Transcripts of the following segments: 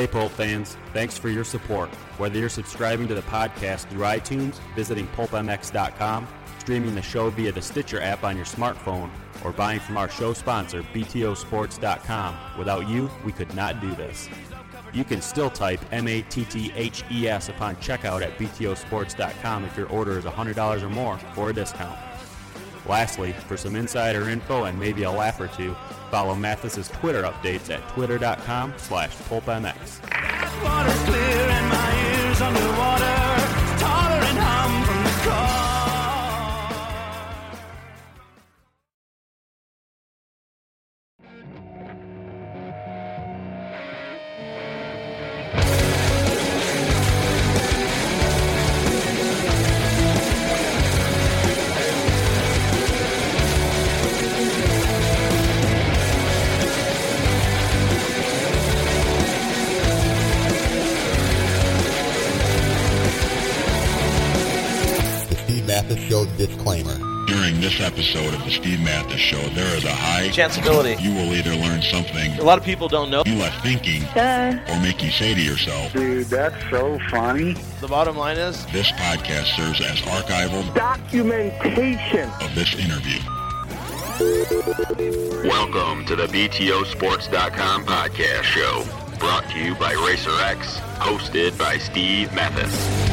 Hey, Pulp fans, thanks for your support. Whether you're subscribing to the podcast through iTunes, visiting pulpmx.com, streaming the show via the Stitcher app on your smartphone, or buying from our show sponsor, BTOsports.com, without you, we could not do this. You can still type M A T T H E S upon checkout at BTOsports.com if your order is $100 or more for a discount. Lastly, for some insider info and maybe a laugh or two, follow Matthes's Twitter updates at twitter.com slash pulpmx. Chanceability. you will either learn something A lot of people don't know. you left thinking or make you say to yourself, Dude, that's so funny. The bottom line is, this podcast serves as archival Documentation. of this interview. Welcome to the BTOsports.com podcast show, brought to you by Racer X, hosted by Steve Matthes.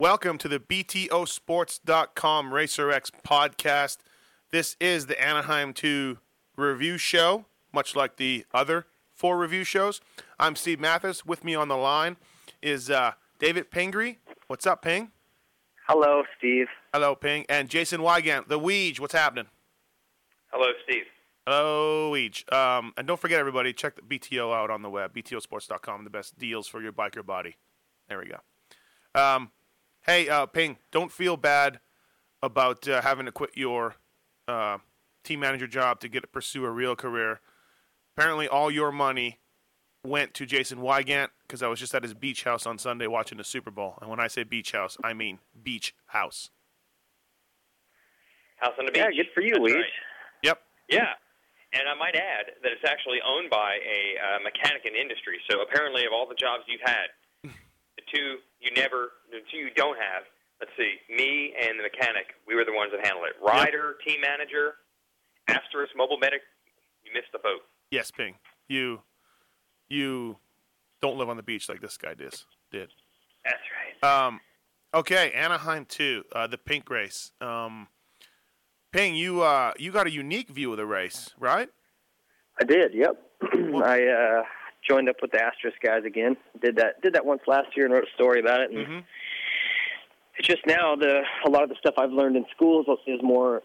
Welcome to the BTOsports.com RacerX podcast. This is the Anaheim 2 review show, much like the other four review shows. I'm Steve Matthes. With me on the line is uh, David Pingree. What's up, Ping? Hello, Steve. Hello, Ping. And Jason Weigandt, the Weege. What's happening? Hello, Steve. Hello, Weege. Um, and don't forget, everybody, check the BTO out on the web, btosports.com, the best deals for your biker body. There we go. Um, hey, uh, Ping, don't feel bad about uh, having to quit your uh, team manager job to get to pursue a real career. Apparently, all your money went to Jason Weigandt because I was just at his beach house on Sunday watching the Super Bowl. And when I say beach house, I mean beach house. House on the beach. Yeah, good for you, That's Weege. right. Yep. Yeah, and I might add that it's actually owned by a uh, mechanic in industry. So apparently, of all the jobs you've had, the two you never, the two you don't have. Let's see, me and the mechanic, we were the ones that handled it. Rider, team manager, asterisk, mobile medic. You missed the boat. Yes, Ping. You you don't live on the beach like this guy does, did. That's right. Um, okay, Anaheim two, uh, the pink race. Um, Ping, you uh, you got a unique view of the race, right? I did. Yep. I uh, joined up with the Asterisk guys again. Did that. Did that once last year and wrote a story about it. And Mm-hmm. it's just now the a lot of the stuff I've learned in schools is more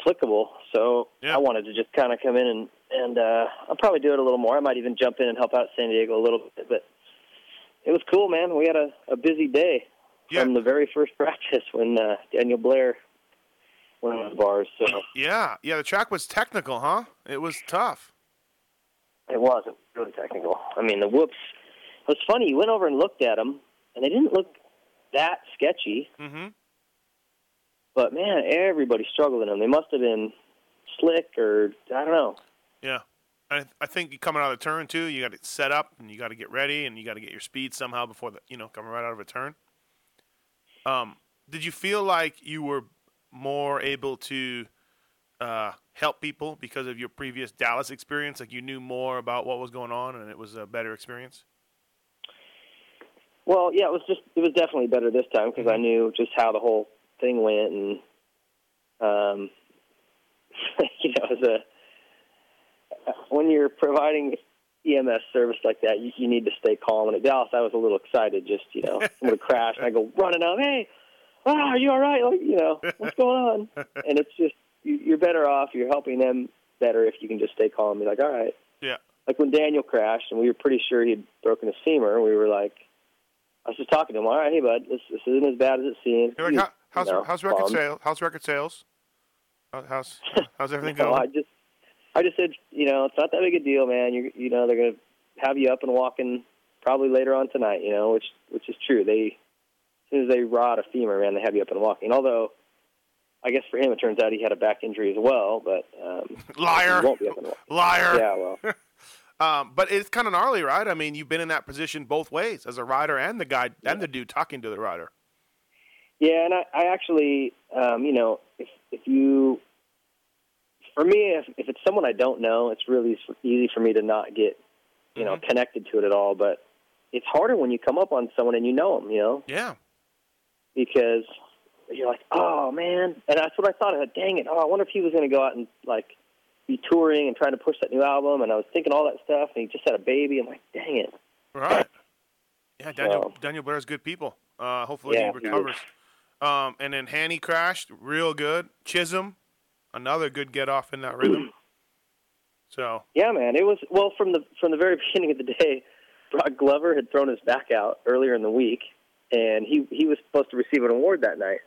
applicable. So Yeah. I wanted to just kind of come in and and uh, I'll probably do it a little more. I might even jump in and help out San Diego a little bit. But it was cool, man. We had a, a busy day Yeah. from the very first practice when uh, Daniel Blair went on the bars. So Yeah, yeah. The track was technical, huh? It was tough. It wasn't really technical. I mean, the whoops. It was funny. You went over and looked at them, and they didn't look that sketchy. Mm-hmm. But man, everybody struggled in them. They must have been slick, or I don't know. Yeah. I, I think coming out of the turn too, you got to set up and you got to get ready and you got to get your speed somehow before the you know coming right out of a turn. Um, did you feel like you were more able to uh, help people because of your previous Dallas experience? Like you knew more about what was going on and it was a better experience. Well, yeah, it was just it was definitely better this time because I knew just how the whole thing went, and um, you know, as a when you're providing EMS service like that, you, you need to stay calm. And at Dallas, I was a little excited. Just you know, would crash, and I go running up, hey, ah, are you all right? Like you know, what's going on? And it's just you're better off. You're helping them better if you can just stay calm. and Be like, all right. Yeah. Like when Daniel crashed, and we were pretty sure he'd broken his femur. We were like, I was just talking to him. All right, hey bud, this, this isn't as bad as it seems. Like, how, how's you know, how's record sales? How's record sales? How- How's how's everything No, going? I just I just said, you know, it's not that big a deal, man. You you know, they're gonna have you up and walking probably later on tonight. You know, which which is true. They as soon as they rod a femur, man, they have you up and walking. Although, I guess for him, it turns out he had a back injury as well. But um, Liar. won't be up and. Liar. Yeah, well, Um, but it's kind of gnarly, right? I mean, you've been in that position both ways as a rider and the guy and the dude talking to the rider. Yeah, and I, I actually, um, you know, if if you, for me, if if it's someone I don't know, it's really easy for me to not get, you know, connected to it at all. But it's harder when you come up on someone and you know them, you know, Yeah. because you're like, oh man, and that's what I thought. I thought, dang it, oh, I wonder if he was going to go out and like be touring and trying to push that new album. And I was thinking all that stuff, and he just had a baby. I'm like, dang it. Right. Yeah, Daniel So- Daniel Blair's good people. Uh, hopefully Yeah, he recovers. Um, and then Hanny crashed real good. Chisholm, another good get off in that rhythm. So Yeah, man. It was well from the from the very beginning of the day. Broc Glover had thrown his back out earlier in the week, and he he was supposed to receive an award that night.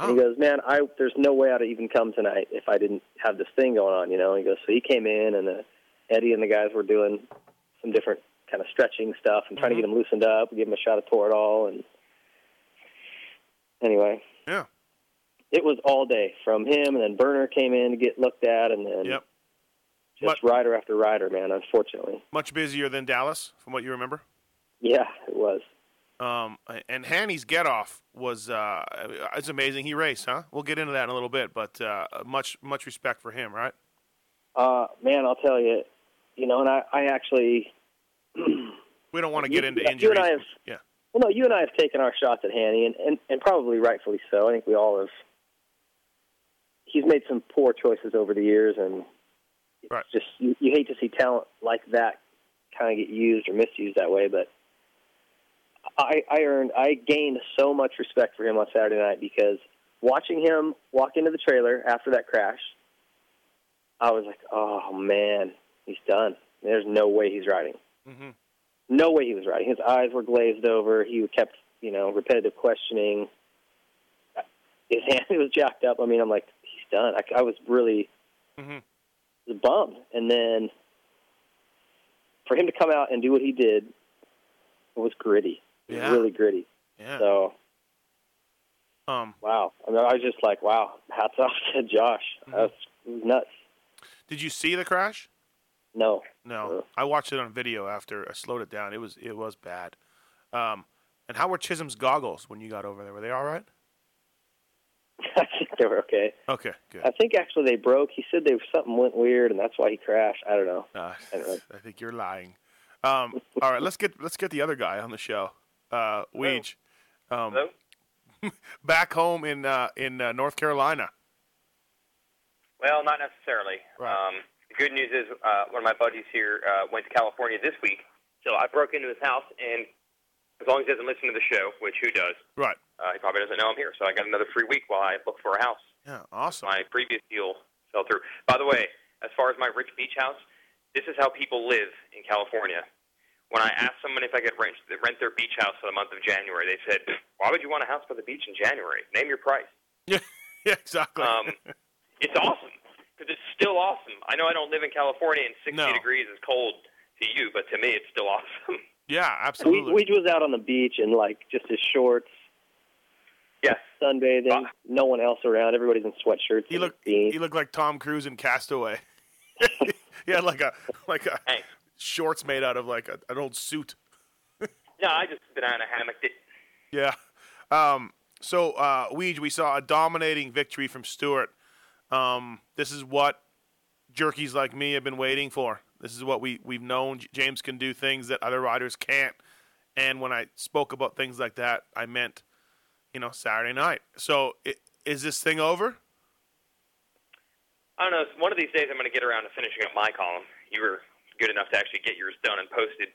And he goes, "Man, I there's no way I'd even come tonight if I didn't have this thing going on." You know. And He goes, so he came in, and uh, Eddie and the guys were doing some different kind of stretching stuff and trying to get him loosened up, give him a shot of Toradol, and anyway, yeah, it was all day from him, and then Burner came in to get looked at, and then Yep. just rider after rider, man. Unfortunately, much busier than Dallas, from what you remember. yeah, it was. Um, and Hanny's get off was uh, it's amazing. He raced, huh? We'll get into that in a little bit, but uh, much much respect for him, right? Uh, man, I'll tell you, you know, and I, I actually, We don't want to You- get into you and. I have- yeah, well, no, you and I have taken our shots at Hanny, and, and, and probably rightfully so. I think we all have. He's made some poor choices over the years, and it's Right. just you, you hate to see talent like that kind of get used or misused that way. But I, I earned, I gained so much respect for him on Saturday night because watching him walk into the trailer after that crash, I was like, oh man, he's done. There's no way he's riding. hmm No way he was riding. His eyes were glazed over. He kept, you know, repetitive questioning. His hand was jacked up. I mean, I'm like, he's done. I, I was really hmm bummed. And then for him to come out and do what he did, it was gritty. Yeah. really gritty. yeah. So, Um, wow. I mean, I was just like, wow, hats off to Josh. Mm-hmm. That was, it was nuts. did you see the crash? No. No, I watched it on video after I slowed it down. It was it was bad. Um, and how were Chisholm's goggles when you got over there? Were they all right? I think they were okay. Okay, good. I think actually they broke. He said they something went weird, and that's why he crashed. I don't know. Uh, I don't know. I think you're lying. Um, all right, let's get let's get the other guy on the show. Uh, Weege, um, Hello? back home in uh, in uh, North Carolina. Well, not necessarily. Um, the good news is uh, one of my buddies here uh, went to California this week, so I broke into his house, and as long as he doesn't listen to the show, which who does, Right. uh, he probably doesn't know I'm here. So I got another free week while I look for a house. Yeah. Awesome. My previous deal fell through. By the way, as far as my rich beach house, this is how people live in California. When I asked someone if I could rent, rent their beach house for the month of January, they said, "Why would you want a house by the beach in January? Name your price." Yeah. Yeah. Exactly. Um, it's awesome because it's still awesome. I know I don't live in California and 60 No. degrees is cold to you, but to me it's still awesome. yeah. Absolutely. we we was out on the beach in like just his shorts, yes. sunbathing. No one else around. Everybody's in sweatshirts. he and looked he looked like Tom Cruise in Castaway. he had like a like a Hey. Shorts made out of like a, an old suit. No, I just been on a hammock. Yeah. Um, so, uh, Weege, we saw a dominating victory from Stewart. Um, this is what jerkies like me have been waiting for. This is what we, we've known. James can do things that other riders can't. And when I spoke about things like that, I meant, you know, Saturday night. So, i is this thing over? I don't know. One of these days I'm going to get around to finishing up my column. You were good enough to actually get yours done and posted.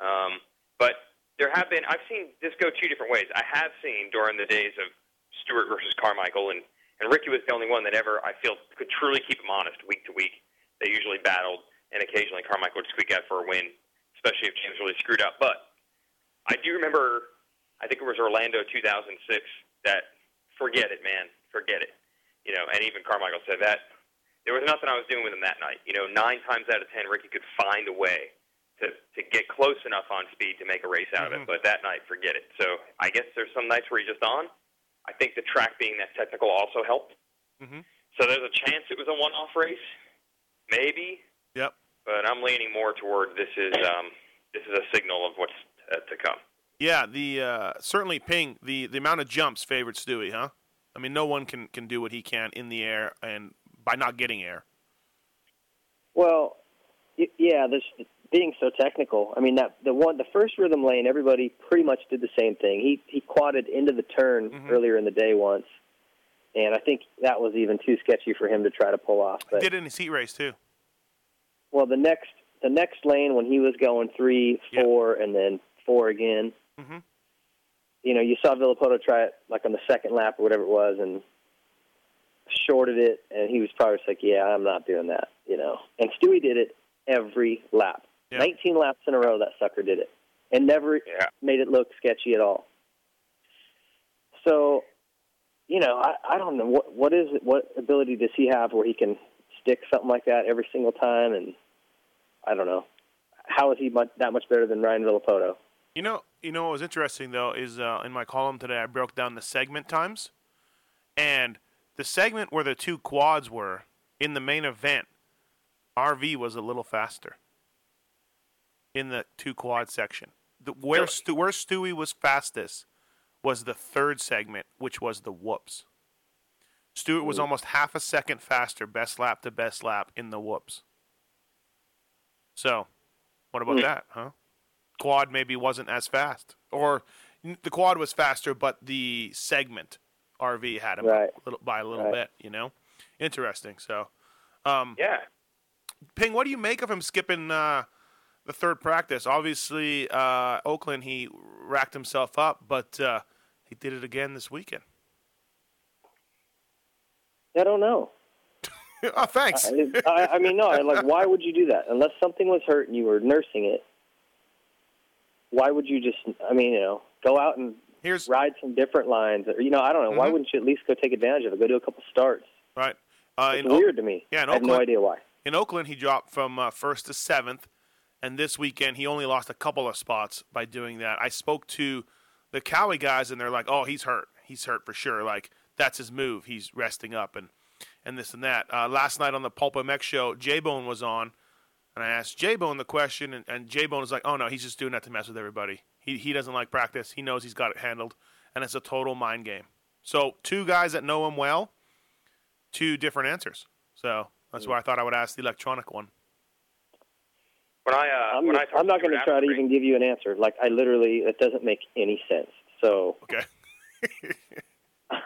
Um, but there have been, I've seen this go two different ways. I have seen during the days of Stewart versus Carmichael, and, and Ricky was the only one that ever, I feel, could truly keep him honest week to week. They usually battled, and occasionally Carmichael would squeak out for a win, especially if James really screwed up. But I do remember, I think it was Orlando 2006, that forget it, man, forget it. You know, and even Carmichael said that there was nothing I was doing with him that night. You know, nine times out of ten, Ricky could find a way to to get close enough on speed to make a race out of it. But that night, forget it. So I guess there's some nights where he's just on. I think the track being that technical also helped. Mhm. So there's a chance it was a one-off race, maybe. Yep. But I'm leaning more toward this is um, this is a signal of what's uh, to come. Yeah, the uh, certainly Ping the the amount of jumps favored Stewie, huh? I mean, no one can can do what he can in the air and by not getting air. Well, yeah, this being so technical. I mean, that the one, the first rhythm lane, everybody pretty much did the same thing. He he quadded into the turn Mm-hmm. earlier in the day once, and I think that was even too sketchy for him to try to pull off. But Did in his heat race too. well, the next the next lane when he was going three, four, and then four again. Mhm. You know, you saw Villopoto try it like on the second lap or whatever it was, and shorted it, and he was probably just like, "Yeah, I'm not doing that," you know. And Stewie did it every lap. 19 laps in a row, that sucker did it, and never made it look sketchy at all. So, you know, I, I don't know what what is it, what ability does he have where he can stick something like that every single time, and I don't know. How is he much, that much better than Ryan Villopoto? You know, you know what was interesting though is uh, in my column today I broke down the segment times, and the segment where the two quads were in the main event, RV was a little faster. In the two quad section, the, where Stu, where Stewie was fastest was the third segment, which was the whoops. Stewart was Ooh. almost half a second faster, best lap to best lap in the whoops. So, what about Hmm. that, huh? Quad maybe wasn't as fast, or the quad was faster, but the segment RV had him Right. a little, by a little Right. bit. You know, interesting. So, um, yeah. Ping, what do you make of him skipping uh, the third practice? Obviously, uh, Oakland he racked himself up, but uh, he did it again this weekend. I don't know. oh, thanks. I, I, I mean, no. I, like, why would you do that unless something was hurt and you were nursing it? Why would you just? I mean, you know, go out and Here's, ride some different lines, or you know, I don't know. Why Mhm. wouldn't you at least go take advantage of it? Go do a couple starts. Right. Uh, It's weird to me. Yeah, in I have no idea why. In Oakland, he dropped from uh, first to seventh, and this weekend he only lost a couple of spots by doing that. I spoke to the Cowie guys, and they're like, "Oh, he's hurt. He's hurt for sure. Like that's his move. He's resting up and and this and that." Uh, last night on the Pulp MX show, J Bone was on, and I asked J Bone the question, and, and J Bone was like, "Oh no, he's just doing that to mess with everybody. He he doesn't like practice. He knows he's got it handled, and it's a total mind game." So two guys that know him well, two different answers. So that's why I thought I would ask the electronic one. When I uh, I'm, when I just- talked I'm not going to try to even give you an answer. Like I literally, it doesn't make any sense. So Okay.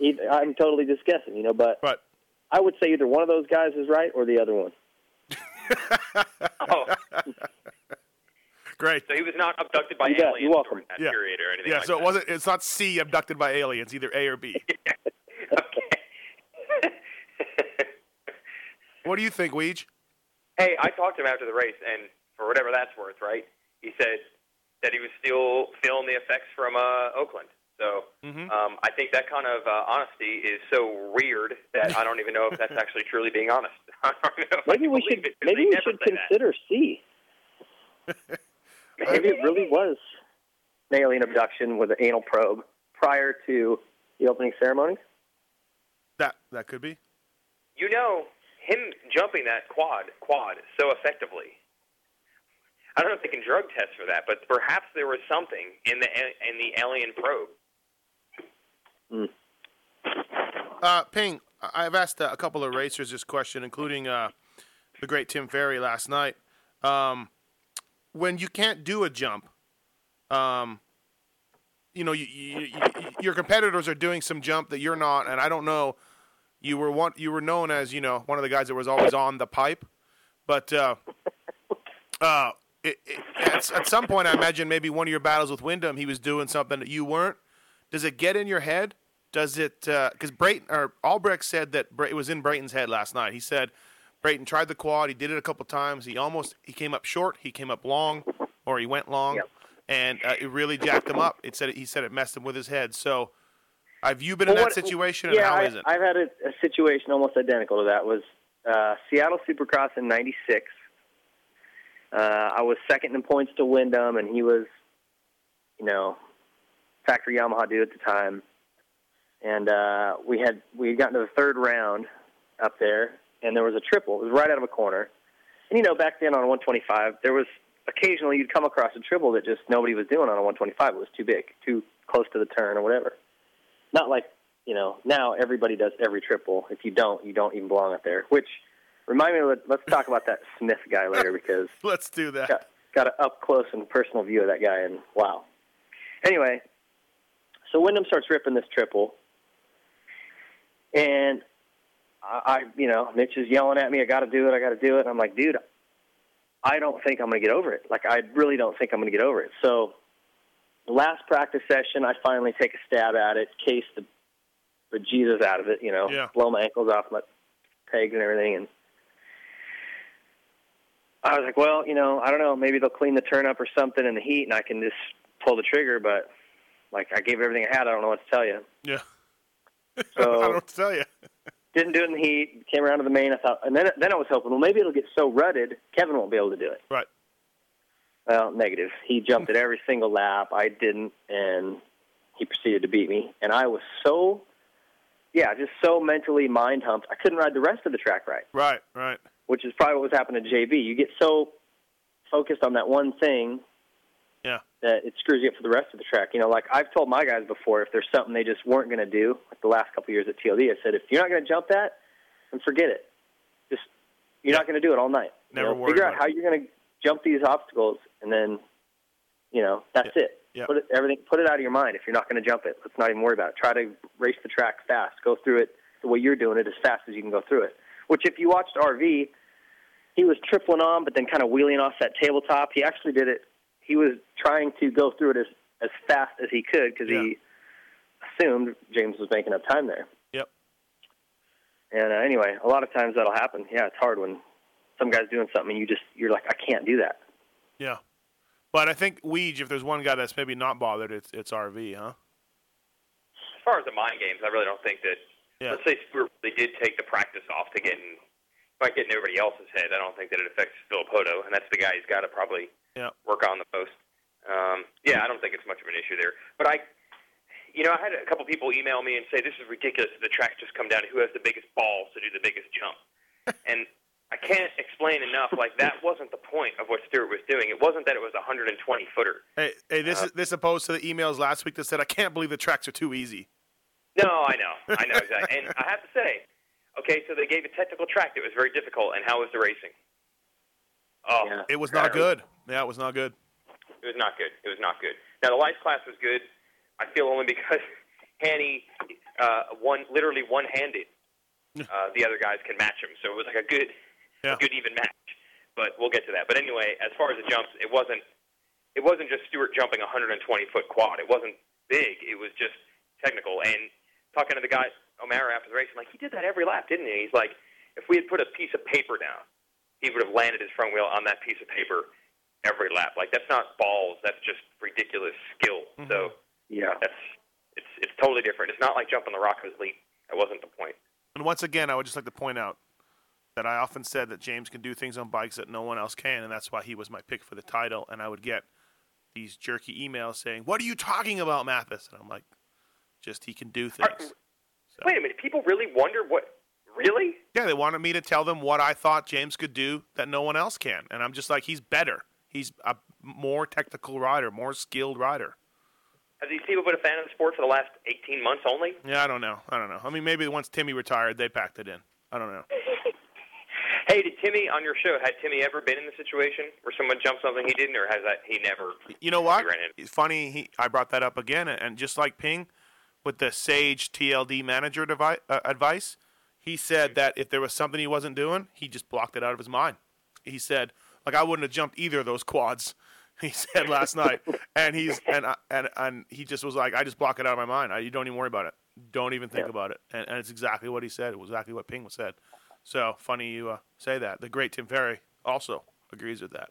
either, I'm totally just guessing, you know. But but I would say either one of those guys is right or the other one. Oh, Great. so he was not abducted by You bet. aliens You're welcome. during that Yeah. period or anything Yeah, like so that. it wasn't. It's not C abducted by aliens, either A or B. Okay. what do you think, Weege? Hey, I talked to him after the race, and for whatever that's worth, right? He said that he was still feeling the effects from uh, Oakland. So Mhm. um, I think that kind of uh, honesty is so weird that I don't even know if that's actually truly being honest. I don't know Maybe we should it, 'cause maybe we should say that. consider C. maybe it really was an alien abduction with an anal probe prior to the opening ceremony. That that could be. You know, him jumping that quad quad so effectively. I don't know if they can drug test for that, but perhaps there was something in the in the alien probe. Uh, Ping, I- I've asked uh, a couple of racers this question, including uh, the great Tim Ferry last night. Um, when you can't do a jump, um, you know, you, you, you, your competitors are doing some jump that you're not, and I don't know. You were one. You were known as you know one of the guys that was always on the pipe, but uh, uh, it, it, at, at some point, I imagine maybe one of your battles with Windham, he was doing something that you weren't. Does it get in your head? Does it? Because Brayton or Albrecht said that Bra- it was in Brayton's head last night. He said Brayton tried the quad. He did it a couple times. He almost he came up short. He came up long, or he went long, and uh, it really jacked him up. It said he said it messed him with his head. So Have you been in that what- situation, yeah, and how I, is it? I've had a, a situation almost identical to that. Was uh, Seattle Supercross in '96. Uh, I was second in points to Windham, and he was, you know, factory Yamaha dude at the time. And uh, we had we had gotten to the third round up there, and there was a triple. It was right out of a corner. And you know, back then on a 125, there was occasionally you'd come across a triple that just nobody was doing on a 125. It was too big, too close to the turn or whatever. Not like you know now everybody does every triple. If you don't, you don't even belong up there. Which remind me, let- let's talk about that Smith guy later because Let's do that. got got an up close and personal view of that guy, and wow. Anyway, so Windham starts ripping this triple, and I, I you know, Mitch is yelling at me, "I got to do it, I got to do it." And I'm like, "Dude, I don't think I'm going to get over it. Like, I really don't think I'm going to get over it." So, the last practice session, I finally take a stab at it, case the the Jesus out of it, you know, Yeah. blow my ankles off my pegs and everything, and I was like, well, you know, I don't know. Maybe they'll clean the turn up or something in the heat, and I can just pull the trigger. But like, I gave everything I had. I don't know what to tell you. Yeah. So I don't know what to tell you. Didn't do it in the heat. Came around to the main. I thought, and then then I was hoping, well, maybe it'll get so rutted, Kevin won't be able to do it. Right. Well, negative. He jumped it every single lap. I didn't, and he proceeded to beat me. And I was so, yeah, just so mentally mind humped. I couldn't ride the rest of the track right. Right. Right. which is probably what was happening to JB. You get so focused on that one thing. That it screws you up for the rest of the track. You know, like I've told my guys before, if there's something they just weren't going to do, like the last couple years at TLD, I said, if you're not going to jump that, then forget it. Just you're not going to do it all night. You Never know, worry Figure out how you're going to jump these obstacles, and then you know that's it. Yeah. Put it everything. Put it out of your mind. If you're not going to jump it, let's not even worry about it. Try to race the track fast. Go through it the way you're doing it as fast as you can go through it. Which, if you watched RV, he was tripling on, but then kind of wheeling off that tabletop. He actually did it. He was trying to go through it as as fast as he could because he assumed James was making up time there. Yep. And uh, anyway, a lot of times that'll happen. Yeah, it's hard when some guy's doing something and you just you're like, I can't do that. Yeah. But I think Weege, if there's one guy that's maybe not bothered, it's it's RV, huh? As far as the mind games, I really don't think that. Yeah. Let's say Stewart really did take the practice off to get in, by getting everybody else's head. I don't think that it affects Villopoto, and that's the guy he's got to probably Yeah. work on the most. Um, yeah, I don't think it's much of an issue there. But I, you know, I had a couple people email me and say this is ridiculous. The track just come down to who has the biggest balls to do the biggest jump, and I can't explain enough. Like that wasn't the point of what Stewart was doing. It wasn't that it was a 120 footer. Hey, hey, this Uh, is this opposed to the emails last week that said I can't believe the tracks are too easy. No, I know, I know exactly. and I have to say, okay, so they gave a technical track that was very difficult, and how was the racing? Oh, It was not good. Yeah, it was not good. It was not good. It was not good. Now the lights class was good. I feel only because Hanny uh, one literally one-handed. Uh, the other guys can match him, so it was like a good, a good even match. But we'll get to that. But anyway, as far as the jumps, it wasn't. It wasn't just Stewart jumping a 120 foot quad. It wasn't big. It was just technical. And talking to the guy O'Mara after the race, I'm like, he did that every lap, didn't he? He's like, if we had put a piece of paper down, he would have landed his front wheel on that piece of paper every lap. Like that's not balls. That's just ridiculous skill. Mm-hmm. So yeah, that's it's it's totally different. It's not like jumping the rock was leap. That wasn't the point. And once again, I would just like to point out that I often said that James can do things on bikes that no one else can, and that's why he was my pick for the title. And I would get these jerky emails saying, "What are you talking about, Matthes?" And I'm like, "Just he can do things." Wait a minute. People really wonder what. Really? Yeah, they wanted me to tell them what I thought James could do that no one else can, and I'm just like, he's better. He's a more technical rider, more skilled rider. Have these people been a fan of the sport for the last 18 months only? Yeah, I don't know. I don't know. I mean, maybe once Timmy retired, they packed it in. I don't know. Hey, did Timmy on your show? Had Timmy ever been in the situation where someone jumped something he didn't, or has that he never? You know what? It's funny. He, I brought that up again, and just like Ping, with the Sage TLD manager devi- uh, advice, he said that if there was something he wasn't doing, he just blocked it out of his mind. He said, like I wouldn't have jumped either of those quads. He said last night, and he's and I- and and he just was like, I just block it out of my mind. I, you don't even worry about it. Don't even think about it. And, and it's exactly what he said. It was exactly what Ping said. So funny you uh, say that. The great Tim Ferry also agrees with that.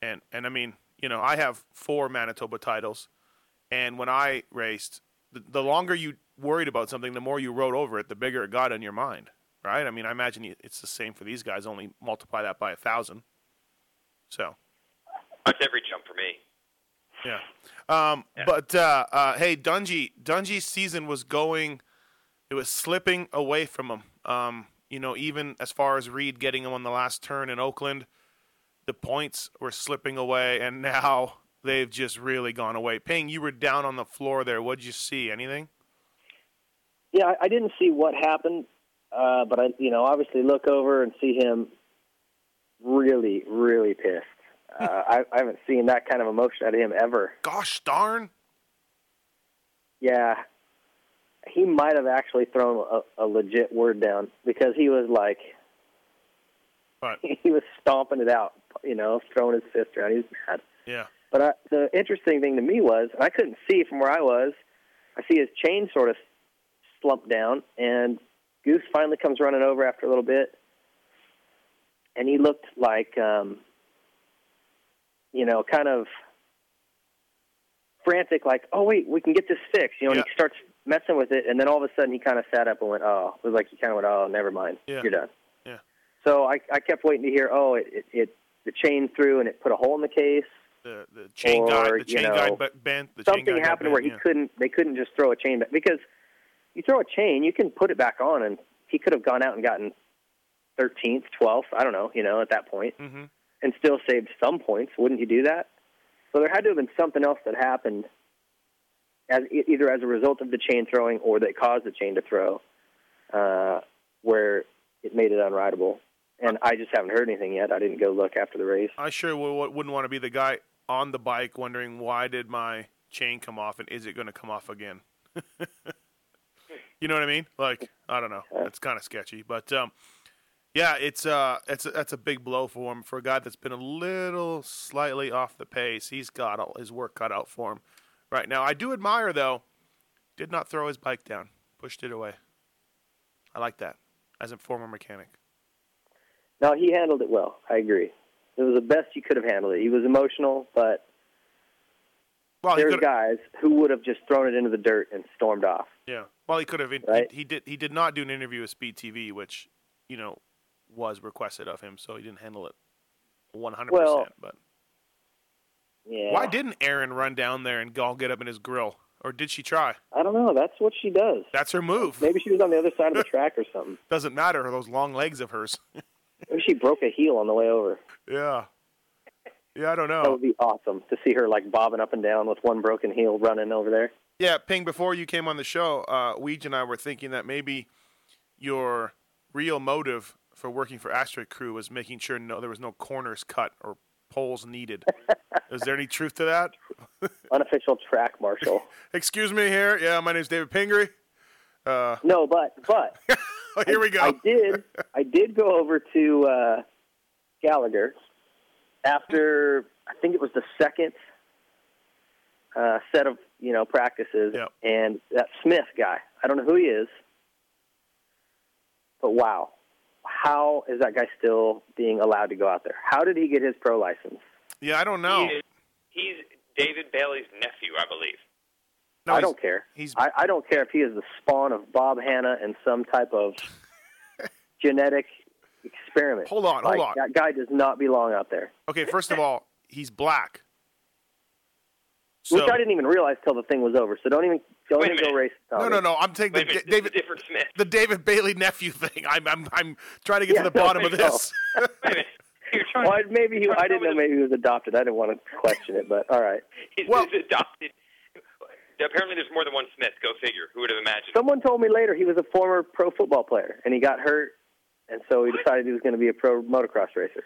And and I mean, you know, I have four Manitoba titles, and when I raced, the, the longer you worried about something, the more you wrote over it, the bigger it got in your mind, right? I mean, I imagine it's the same for these guys. Only multiply that by a thousand. So That's every jump for me. yeah. Um, But uh, uh, hey, Dungey, Dungey's season was going, it was slipping away from him. Um, you know, even as far as Reed getting him on the last turn in Oakland, the points were slipping away, and now they've just really gone away. Ping, you were down on the floor there. What'd you see? Anything? Yeah, I, I didn't see what happened, uh, but I, you know, obviously look over and see him really, really pissed. Uh, I, I haven't seen that kind of emotion out of him ever. Gosh darn! Yeah, he might have actually thrown a, a legit word down because he was like, But he was stomping it out, you know, throwing his fist around. He was mad. yeah, But I, the interesting thing to me was, I couldn't see from where I was, I see his chain sort of slump down, and Goose finally comes running over after a little bit, and he looked like, um, you know, kind of frantic, like, oh wait, we can get this fixed, you know. And he starts messing with it, and then all of a sudden he kind of sat up and went, oh, it was like he kind of went, oh, never mind, Yeah. you're done. Yeah. So I, I kept waiting to hear, oh, it, it, it the chain threw and it put a hole in the case. The the chain Or, guide, the chain know, guide be- bent. The chain something happened bent, where he yeah. couldn't they couldn't just throw a chain back because you throw a chain you can put it back on and he could have gone out and gotten 13th 12th i don't know you know at that point Mm-hmm. and still saved some points wouldn't you do that so there had to have been something else that happened as either as a result of the chain throwing or that caused the chain to throw uh, where it made it unrideable and i just haven't heard anything yet i didn't go look after the race I sure wouldn't want to be the guy on the bike wondering why did my chain come off and is it going to come off again? you know what I mean? Like I don't know. It's kind of sketchy, but um, yeah, it's uh, it's a, that's a big blow for him for a guy that's been a little slightly off the pace. He's got all his work cut out for him right now. I do admire though, did not throw his bike down, pushed it away. I like that as a former mechanic. No, he handled it well. I agree. It was the best he could have handled it. He was emotional, but Well, he there's guys who would have just thrown it into the dirt and stormed off. Yeah. Well, he could have. He, Right? he did. He did not do an interview with Speed TV, which you know was requested of him, so he didn't handle it one hundred Well, percent. But Yeah. why didn't Erin run down there and all get up in his grill, or did she try? I don't know. That's what she does. That's her move. Maybe she was on the other side of the track or something. Doesn't matter. Those long legs of hers. Maybe she broke a heel on the way over. yeah. Yeah, I don't know. That would be awesome to see her like bobbing up and down with one broken heel running over there. Yeah, Ping, before you came on the show, uh, Weege and I were thinking that maybe your real motive for working for Asterisk Crew was making sure no there was no corners cut or poles needed. Is there any truth to that? Unofficial track marshal. Excuse me here. Yeah, my name's David Pingree. Uh, No, but but here we go. I did I did go over to uh, Gallagher after I think it was the second uh, set of you know practices, and that Smith guy. I don't know who he is, but wow, how is that guy still being allowed to go out there? How did he get his pro license? Yeah, I don't know. He is, he's David Bailey's nephew, I believe. I don't care. I, I don't care if he is the spawn of Bob Hannah and some type of genetic experiment. Hold on, hold Like, on. That guy does not belong out there. Okay, first of all, he's black. Which I didn't even realize till the thing was over. So don't even don't Wait a even go race. No, no, no. I'm taking the Wait minute, David, different Smith. the David Bailey nephew thing. I'm, I'm, I'm trying to get Yeah, to the no, bottom of no. this. Well, I- maybe he. I didn't know maybe he was adopted. I didn't want to question it, but all right. He's, he's adopted. Apparently, there's more than one Smith. Go figure. Who would have imagined? Someone told me later he was a former pro football player and he got hurt, and so he decided he was going to be a pro motocross racer.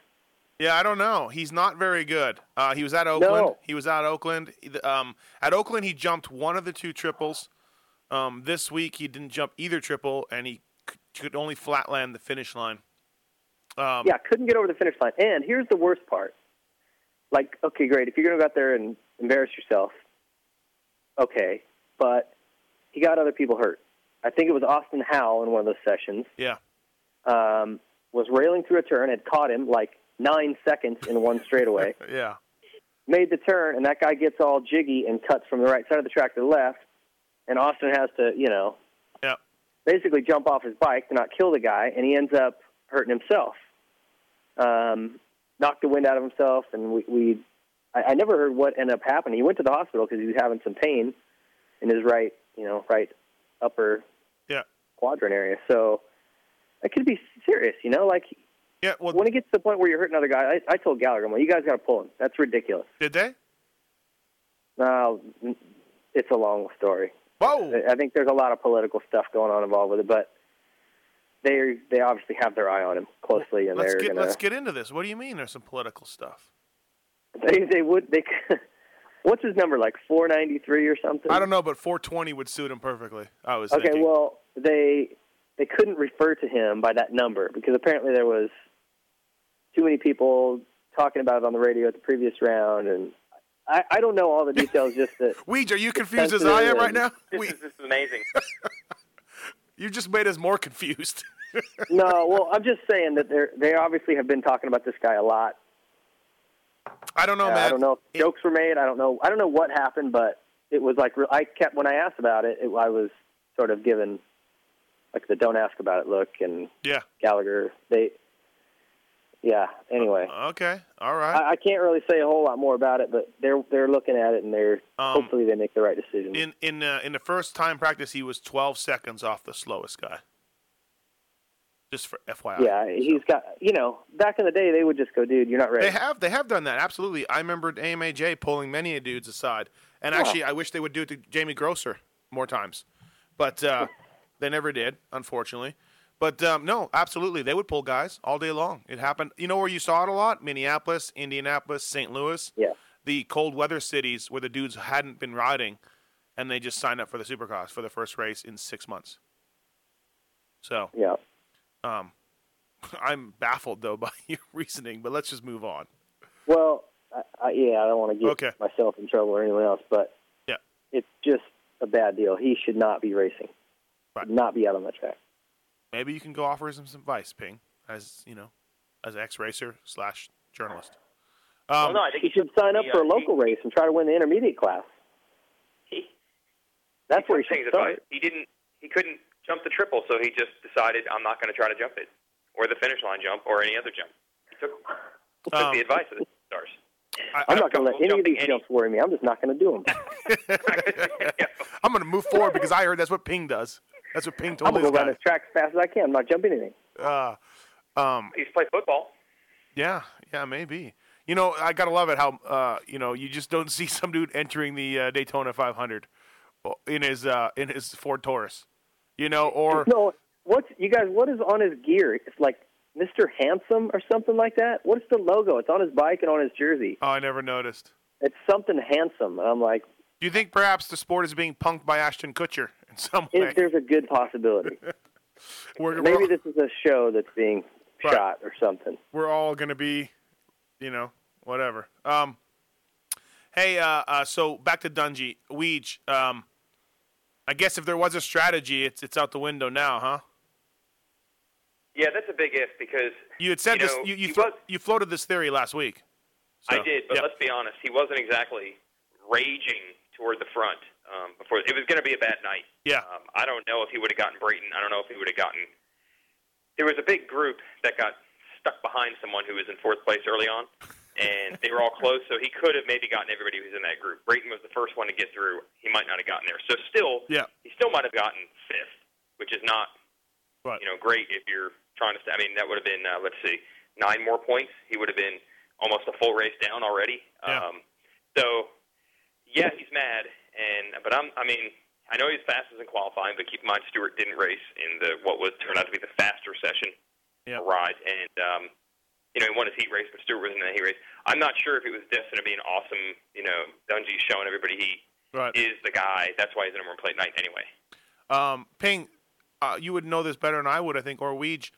Yeah, I don't know. He's not very good. Uh, he was at Oakland. No. He was at Oakland. Um, at Oakland, he jumped one of the two triples. Um, this week, he didn't jump either triple, and he could only flatland the finish line. Um, yeah, couldn't get over the finish line. And here's the worst part. Like, okay, great. If you're going to go out there and embarrass yourself, okay, but he got other people hurt. I think it was Austin Howe in one of those sessions. Yeah. Um, was railing through a turn, had caught him like nine seconds in one straightaway. Yeah. made the turn, and that guy gets all jiggy and cuts from the right side of the track to the left. and Austin has to, you know, Yeah. basically jump off his bike to not kill the guy, and he ends up hurting himself. Um, knocked the wind out of himself, and we, we I, I never heard what ended up happening. He went to the hospital because he was having some pain in his right, you know, right upper Yeah. quadrant area. So it could be serious, you know, like Yeah. Well, when it gets to the point where you're hurting another guy, I, I told Gallagher, I'm like, you guys got to pull him. That's ridiculous. did they? No, it's a long story. Whoa. I- I think there's a lot of political stuff going on involved with it, but they they obviously have their eye on him closely, and Let's they're get gonna let's get into this. What do you mean? There's some political stuff. They they would they. What's his number like 493 or something? I don't know, but 420 would suit him perfectly. I was Okay, thinking. well they they couldn't refer to him by that number because apparently there was too many people talking about it on the radio at the previous round, and I, I don't know all the details. just that Weege, are you confused as I am right now? This, We, is, this is amazing. you just made us more confused. no, well, I'm just saying that they they obviously have been talking about this guy a lot. I don't know, Uh, man. I don't know if jokes were made. I don't know. I don't know what happened, but it was like I kept when I asked about it, it I was sort of given like the "don't ask about it" look, and Yeah. Gallagher they. Yeah. Anyway, Okay. All right. I, I can't really say a whole lot more about it, but they're they're looking at it and they're Um, hopefully they make the right decision. in in uh, in the first time practice, he was 12 seconds off the slowest guy. Just for FYI. yeah, he's got you know back in the day they would just go, dude, you're not ready. They have they have done that absolutely. I remember AMAJ pulling many dudes aside, and actually, I wish they would do it to Jamie Grosser more times, but uh, they never did, unfortunately. But um, no, absolutely, they would pull guys all day long. It happened. You know where you saw it a lot? Minneapolis, Indianapolis, St. Louis. Yeah. The cold weather cities where the dudes hadn't been riding, and they just signed up for the Supercross for the first race in six months. So Yeah. Um, I'm baffled though by your reasoning, but let's just move on. Well, I, I, yeah, I don't want to get Okay. myself in trouble or anyone else, but Yeah. it's just a bad deal. He should not be racing. Right. Should not be out on the track. Maybe you can go offer him some advice, Ping, as you know, as ex racer slash journalist. well, Um, no, I think He should sign up he, for a uh, local race and try to win the intermediate class. He, That's where he should Ping's advice. start. He didn't. He couldn't jump the triple, so he just decided I'm not going to try to jump it, or the finish line jump, or any other jump. He took, took Um, the advice of the stars. I, I'm not going to let any of these any- jumps worry me. I'm just not going to do them. I'm going to move forward because I heard that's what Ping does. That's what Ping told me. I'm told going to this go around this track as fast as I can. I'm not jumping anything. Uh, um, He's played football. yeah, yeah, maybe. You know, I gotta love it how uh, you know you just don't see some dude entering the uh, Daytona 500 in his uh, in his Ford Taurus, you know, or No, what's you guys? What is on his gear? It's like Mr. Handsome or something like that. What's the logo? It's on his bike and on his jersey. oh, I never noticed. It's something handsome. And I'm like, Do you think perhaps the sport is being punked by Ashton Kutcher in some way? it, there's a good possibility. We're, Maybe we're, this is a show that's being Right. shot or something. we're all going to be, you know, whatever. Um, hey, uh, uh, so back to Dungey, Weege. Um, I guess if there was a strategy, it's it's out the window now, huh? Yeah, that's a big if because You had said You this. You you, flo- was- you floated this theory last week. I did, but let's be honest, he wasn't exactly raging toward the front um, before. It was going to be a bad night. Yeah. Um, I don't know if he would have gotten Brayton. I don't know if he would have gotten. There was a big group that got stuck behind someone who was in fourth place early on, and they were all close. So he could have maybe gotten everybody who was in that group. Brayton was the first one to get through. He might not have gotten there. So still, Yeah. he still might have gotten fifth, which is not Right. you know great if you're trying to. I mean, that would have been uh, let's see, nine more points. He would have been almost a full race down already. Yeah. Um, so yeah, he's mad, and but I'm. I mean, I know he's fastest in qualifying, but keep in mind Stewart didn't race in the what was turned out to be the faster session Yeah. ride, and um, you know he won his heat race, but Stewart was in the heat race. I'm not sure if it was destined to be an awesome. You know, Dungey showing everybody he Right. is the guy. That's why he's the number one plate night anyway. Um, Ping, uh, you would know this better than I would, I think, or Weege.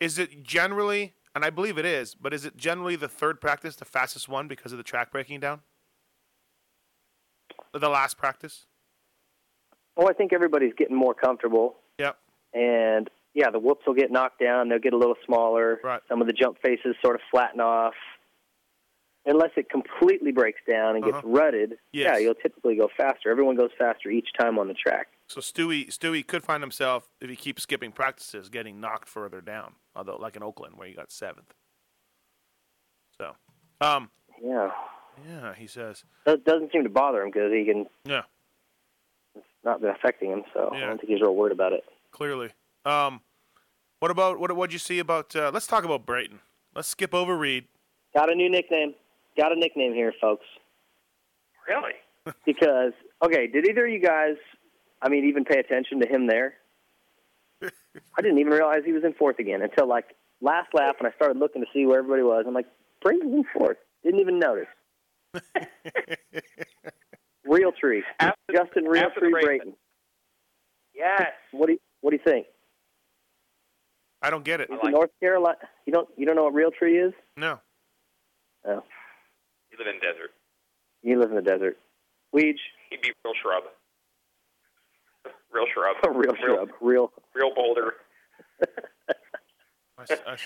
Is it generally, and I believe it is, but is it generally the third practice the fastest one because of the track breaking down? The last practice? Well, I think everybody's getting more comfortable, Yep. and yeah, the whoops will get knocked down. They'll get a little smaller. Right. Some of the jump faces sort of flatten off. unless it completely breaks down and gets Uh-huh. rutted, Yes. yeah, you'll typically go faster. Everyone goes faster each time on the track. So Stewie Stewie could find himself if he keeps skipping practices getting knocked further down. Although like in Oakland where he got seventh. So, um, Yeah, yeah, he says, that doesn't seem to bother him because he can. yeah, It's not been affecting him, so I don't think he's real worried about it. clearly. Um, what about what? What'd you see about? Uh, let's talk about Brayton. Let's skip over Reed. Got a new nickname. Got a nickname here, folks. Really? Because okay, did either of you guys, I mean, even pay attention to him there? I didn't even realize he was in fourth again until like last lap, and I started looking to see where everybody was. I'm like, Brayton's in fourth. Didn't even notice. Real tree, After- Justin Real Tree race. Brayton. Yes. What do you What do you think? I don't get it. He's like in North Carolina. You don't You don't know what Real Tree is? No. Oh, You live in desert. you live in the desert. Weege, He'd be real shrub. Real shrub. a real shrub, real Real boulder. I, s- I s-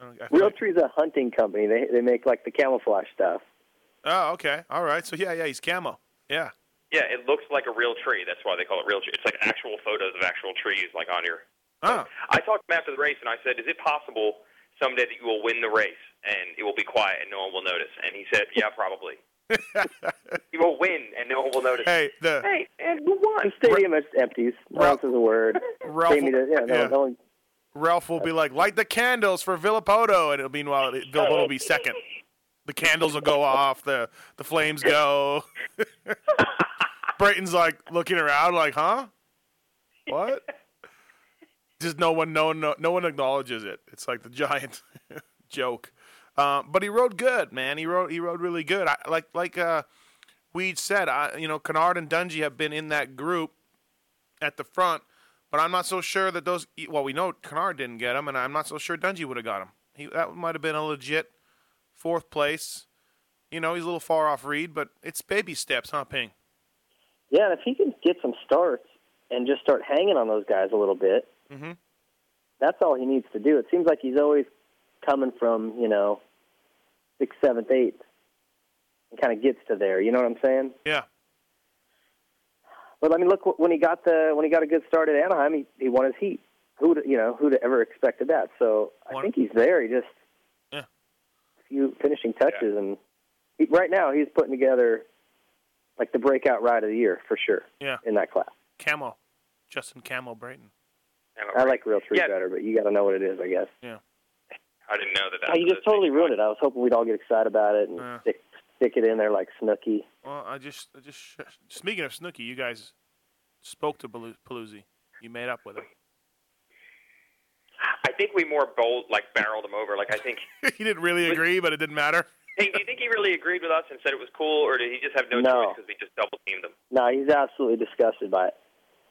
I don't- I feel Real like- Tree's a hunting company. They they make like the camouflage stuff. Oh, okay. All right. So yeah, yeah, he's camo. Yeah. Yeah, it looks like a real tree. That's why they call it real tree. It's like actual photos of actual trees, like on your. Oh, I talked to him after the race, and I said, "Is it possible someday that you will win the race and it will be quiet and no one will notice?" And he said, "Yeah, probably. you will win and no one will notice." hey, the Hey, and who won? The stadium is empties. No Ra- one says a word. Ralph, Jamie does, yeah, no, yeah. no one. Ralph will be like, light the candles for Villopoto, and it'll meanwhile Villopoto will be second. The candles will go off, the the flames go. Brayton's like looking around, like, huh? What? Just no one, no one, no, no one acknowledges it. It's like the giant joke. Um, but he rode good, man. He rode, he rode really good. I, like, like uh, Weed said, I, you know, Canard and Dungey have been in that group at the front, but I'm not so sure that those. Well, we know Canard didn't get him, and I'm not so sure Dungey would have got him. He that might have been a legit fourth place. You know, he's a little far off Reed, but it's baby steps, huh, Ping? Yeah, and if he can get some starts and just start hanging on those guys a little bit, Mm-hmm. that's all he needs to do. It seems like he's always coming from you know sixth, seventh, eighth, and kind of gets to there. You know what I'm saying? Yeah. But I mean, look when he got the when he got a good start at Anaheim, he he won his heat. Who'd you know who'd ever expected that? So I think he's there. He just Yeah. a few finishing touches, and he, right now he's putting together like the breakout ride of the year for sure Yeah. in that class. Camo. Justin Camo Brayton. I like Real Tree Yeah. better, but you got to know what it is, I guess. Yeah. I didn't know that. Oh, That you just totally ruined it. I was hoping we'd all get excited about it and Yeah. stick stick it in there like Snooki. Well, I just, I just. Speaking of Snooki, you guys spoke to Palu- Paluzzi. You made up with him. I think we more bold, like barreled him over. Like I think. he didn't really agree, but it didn't matter. Hey, do you think he really agreed with us and said it was cool, or did he just have no, No. choice because we just double teamed him? No, he's absolutely disgusted by it.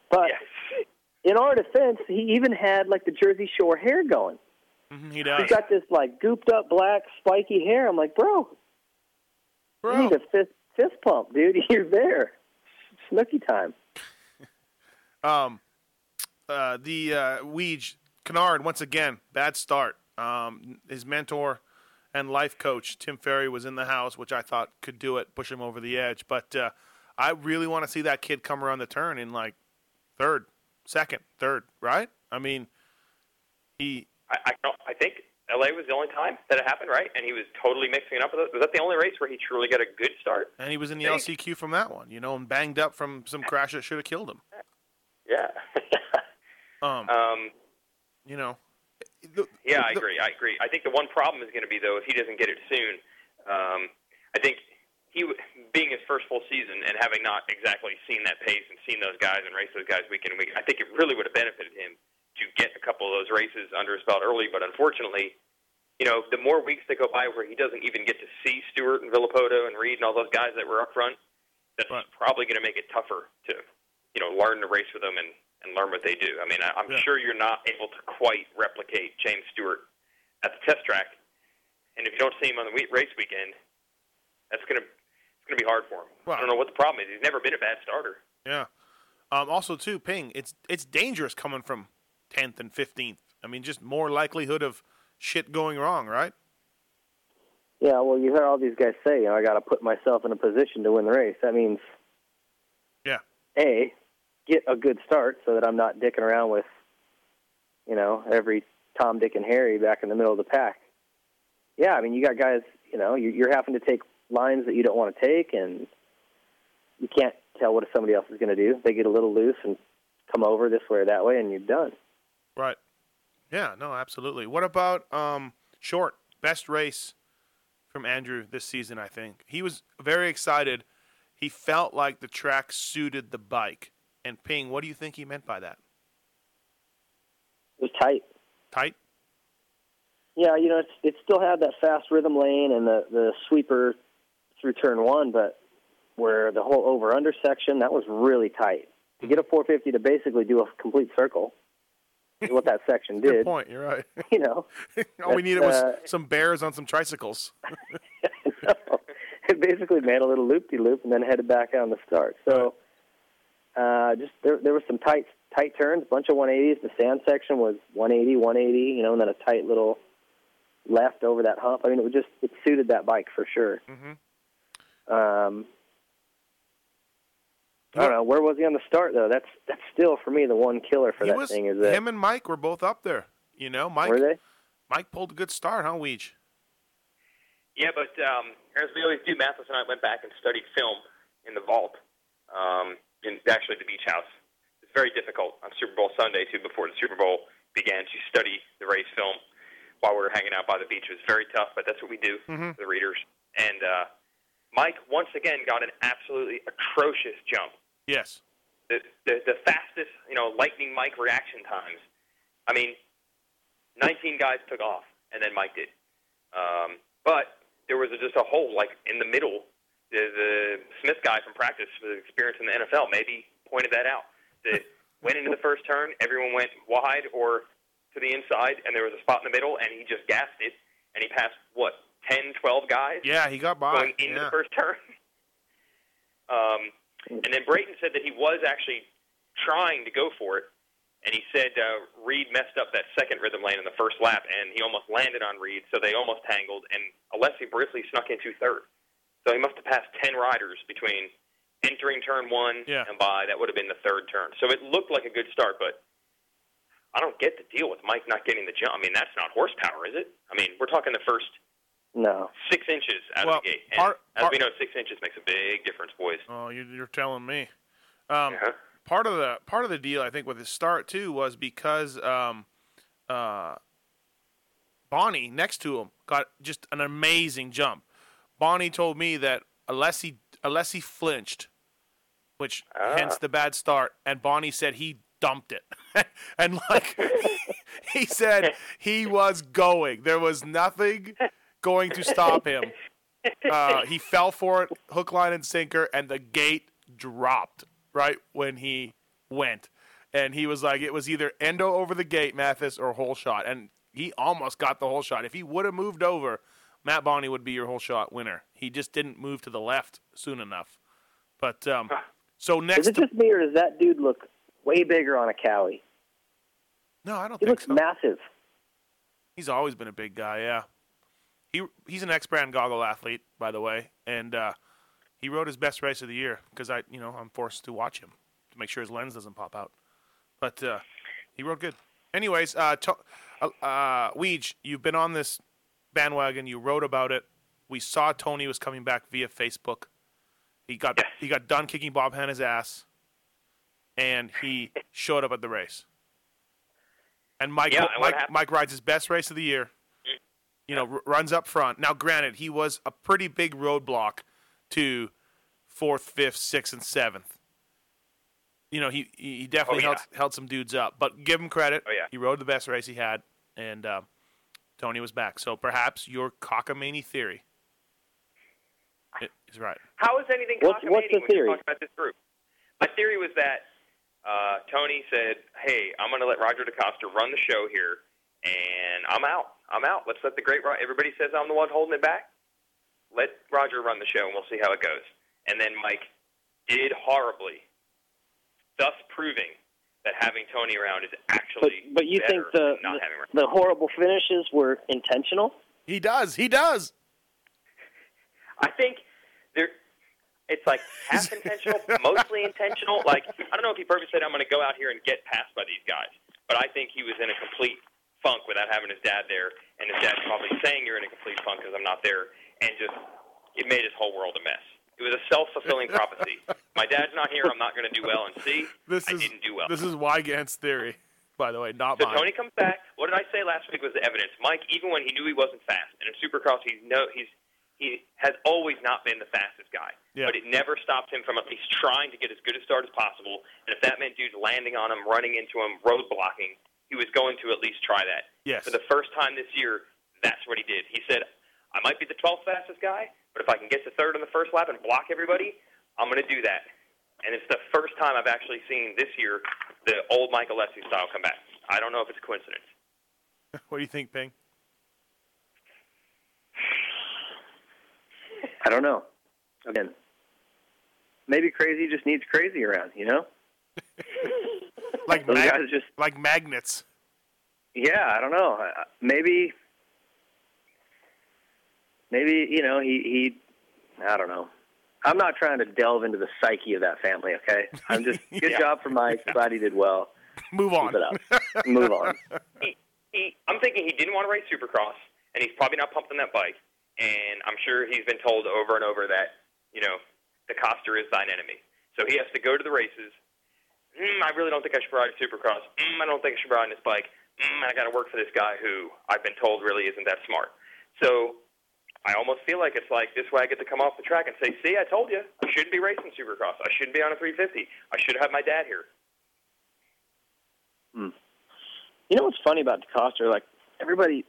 But Yes. In our defense, he even had like the Jersey Shore hair going. Mhm, he does. He's got this like gooped up black spiky hair. I'm like, bro, you need a fist fist pump, dude. You're there. Snooki time. Um, uh, the uh, Weege Canard once again bad start. Um, his mentor and life coach Tim Ferry was in the house, which I thought could do it, push him over the edge. But uh, I really want to see that kid come around the turn in like third, second, third, right? I mean, he I, I don't. I think L.A. was the only time that it happened, right? And he was totally mixing it up with us. Was that the only race where he truly got a good start? and he was in the. LCQ from that one, you know, and banged up from some crash that should have killed him. Yeah. Um, um, you know, the- yeah, I agree. I agree. I think the one problem is going to be though if he doesn't get it soon. Um, I think he, being his first full season and having not exactly seen that pace and seen those guys and race those guys week in and week, I think it really would have benefited him to get a couple of those races under his belt early. But unfortunately, you know, the more weeks that go by where he doesn't even get to see Stewart and Villopoto and Reed and all those guys that were up front, that's Right. probably going to make it tougher to, you know, learn to race with them and, and learn what they do. I mean, I, I'm Yeah. sure you're not able to quite replicate James Stewart at the test track, and if you don't see him on the week, race weekend, that's going to it's going to be hard for him. Well- I don't know what the problem is. He's never been a bad starter. Yeah. Um, also, too, Ping, it's it's dangerous coming from tenth and fifteenth. I mean, just more likelihood of shit going wrong, right? Yeah, well, you hear all these guys say, you know, I got to put myself in a position to win the race. That means, Yeah. a, get a good start so that I'm not dicking around with, you know, every Tom, Dick, and Harry back in the middle of the pack. Yeah, I mean, you got guys, you know, you- you're having to take lines that you don't want to take, and you can't tell what somebody else is going to do. They get a little loose and come over this way or that way, and you're done. Right. Yeah, no, absolutely. What about um short best race from Andrew this season, I think. He was very excited. He felt like the track suited the bike. And Ping, what do you think he meant by that? It was tight. Tight? Yeah, you know, it's it still had that fast rhythm lane and the the sweeper through turn one, but where the whole over under section that was really tight. To get a 450 to basically do a complete circle is what that section Good did. point. You're right. You know, All we needed was uh, some bears on some tricycles. it basically made a little loop de loop and then headed back on the start. So, uh, just there there was some tight tight turns, a bunch of 180s. The sand section was 180, 180, you know, and then a tight little left over that hump. I mean, it was just it suited that bike for sure. Mm-hmm. Um, I don't know where was he on the start though. That's that's still for me the one killer for He that was, thing is that him and Mike were both up there. You know, Mike. were they? Mike pulled a good start, huh, Weege? Yeah, but um, as we always do, Matthes and I went back and studied film in the vault, um, in actually the beach house. It's very difficult on Super Bowl Sunday too. Before the Super Bowl began, to study the race film while we were hanging out by the beach. It was very tough, but that's what we do, Mhm. the readers. And uh, Mike once again got an absolutely atrocious jump. Yes. The, the the fastest, you know, lightning Mike reaction times. I mean, 19 guys took off, and then Mike did. Um, but there was a, just a hole, like in the middle. The, the Smith guy from practice with experience in the NFL maybe pointed that out. That went into the first turn, everyone went wide or to the inside, and there was a spot in the middle, and he just gassed it, and he passed what 10, 12 guys Yeah, he got by. going into yeah. the first turn. Um, and then Brayton said that he was actually trying to go for it, and he said uh, Reed messed up that second rhythm lane in the first lap, and he almost landed on Reed, so they almost tangled, and Alessi Brisley snuck into third. So he must have passed 10 riders between entering turn one Yeah. and by. That would have been the third turn. So it looked like a good start, but I don't get the deal with Mike not getting the jump. I mean, that's not horsepower, is it? I mean, we're talking the first No. six inches out Well, of the gate. And part- as part- we know, six inches makes a big difference, boys. Oh, you, you're telling me. Um, Uh-huh. Part of the part of the deal, I think, with his start too, was because um, uh, Boni next to him got just an amazing jump. Boni told me that unless he unless he flinched, which hence the bad start, and Boni said he dumped it, and like he said he was going. There was nothing going to stop him. Uh, he fell for it, hook, line, and sinker, and the gate dropped right when he went. And he was like, it was either endo over the gate, Matthes, or whole shot. And he almost got the whole shot. If he would have moved over, Matt Boni would be your whole shot winner. He just didn't move to the left soon enough. But um, so Is it just me or does that dude look way bigger on a Cowie? no, I don't think He looks so. massive. He's always been a big guy. Yeah, he he's an X-brand goggle athlete, by the way, and uh, he rode his best race of the year because I, you know, I'm forced to watch him to make sure his lens doesn't pop out. But uh, he rode good. Anyways, uh, to, uh, uh, Weege, you've been on this bandwagon. You wrote about it. We saw Tony was coming back via Facebook. He got he got done kicking Bob Hannah's ass, and he showed up at the race. And Mike Yeah, Mike. Mike rides his best race of the year. You know, r- runs up front. Now, granted, he was a pretty big roadblock to fourth, fifth, sixth, and seventh. You know, he he he definitely Oh, yeah. held held some dudes up, but give him credit. Oh, yeah. He rode the best race he had, and uh, Tony was back. So perhaps your cockamamie theory is right. How is anything What's- what's the cockamamie when theory? you're talking about this group? My theory was that uh, Tony said, "Hey, I'm going to let Roger DeCoster run the show here, and I'm out. I'm out. Let's let the great. Ro- Everybody says I'm the one holding it back. Let Roger run the show, and we'll see how it goes." And then Mike did horribly, thus proving that having Tony around is actually but you think the not having the horrible finishes were intentional? He does. He does. I think there. It's like half intentional, mostly intentional. Like I don't know if he purposely said I'm going to go out here and get passed by these guys, but I think he was in a complete funk without having his dad there, and his dad's probably saying you're in a complete funk because I'm not there, and just it made his whole world a mess. It was a self-fulfilling prophecy. My dad's not here. I'm not going to do well, and see, This I is didn't do well. this is Weigandt's theory, by the way, not So mine. Tony comes back. What did I say last week was the evidence? Mike, even when he knew he wasn't fast, and in Supercross he's no he's he has always not been the fastest guy. Yeah. But it never stopped him from at least trying to get as good a start as possible. And if that meant dudes landing on him, running into him, road blocking, he was going to at least try that. Yes. For the first time this year, that's what he did. He said, I might be the 12th fastest guy, but if I can get to third on the first lap and block everybody, I'm going to do that. And it's the first time I've actually seen this year the old Mike Alessi style come back. I don't know if it's a coincidence. what do you think, Ping? I don't know. Again, maybe crazy just needs crazy around. You know? Like Those mag- guys just like magnets. Yeah, I don't know. Uh, Maybe, maybe you know he he. I don't know. I'm not trying to delve into the psyche of that family. Okay, I'm just good Yeah. job for Mike. Glad he did well. Move on. It up. Move on. He, he, I'm thinking he didn't want to race Supercross, and he's probably not pumped on that bike. And I'm sure he's been told over and over that, you know, DeCoster is thine enemy. So he has to go to the races. Mm, I really don't think I should ride Supercross. Mm, I don't think I should ride on this bike. Mm, I got to work for this guy who I've been told really isn't that smart. So I almost feel like it's like this way I get to come off the track and say, "See, I told you, I shouldn't be racing Supercross. I shouldn't be on a 350. I should have my dad here." Hmm. You know what's funny about DeCoster? Like everybody,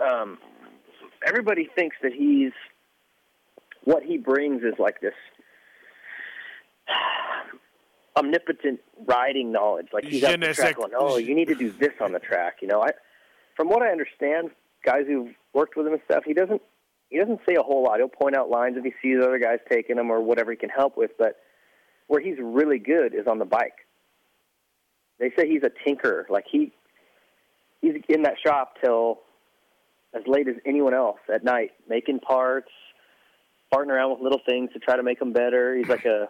um, everybody thinks that he's what he brings is like this omnipotent riding knowledge. Like he's out the track going, "Oh, you need to do this on the track." You know, I, from what I understand, guys who've worked with him and stuff, he doesn't he doesn't say a whole lot. He'll point out lines if he sees other guys taking them or whatever he can help with. But where he's really good is on the bike. They say he's a tinker. Like he he's in that shop till as late as anyone else at night, making parts, farting around with little things to try to make them better. He's like a,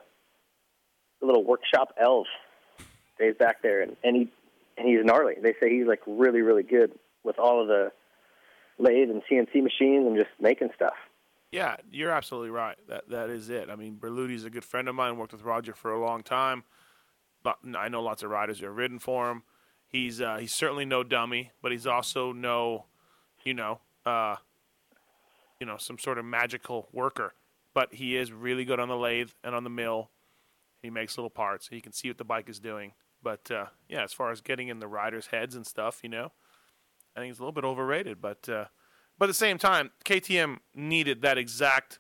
a little workshop elf. Stays back there, and, and he and he's gnarly. They say he's like really really good with all of the lathe and CNC machines and just making stuff. Yeah, you're absolutely right. That that is it. I mean, Berludi's a good friend of mine. Worked with Roger for a long time. But I know lots of riders who have ridden for him. He's uh, he's certainly no dummy, but he's also no, you know, uh, you know, some sort of magical worker. But he is really good on the lathe and on the mill. He makes little parts. So he can see what the bike is doing. But uh, yeah, as far as getting in the riders' heads and stuff, you know, I think it's a little bit overrated. But uh, but at the same time, KTM needed that exact,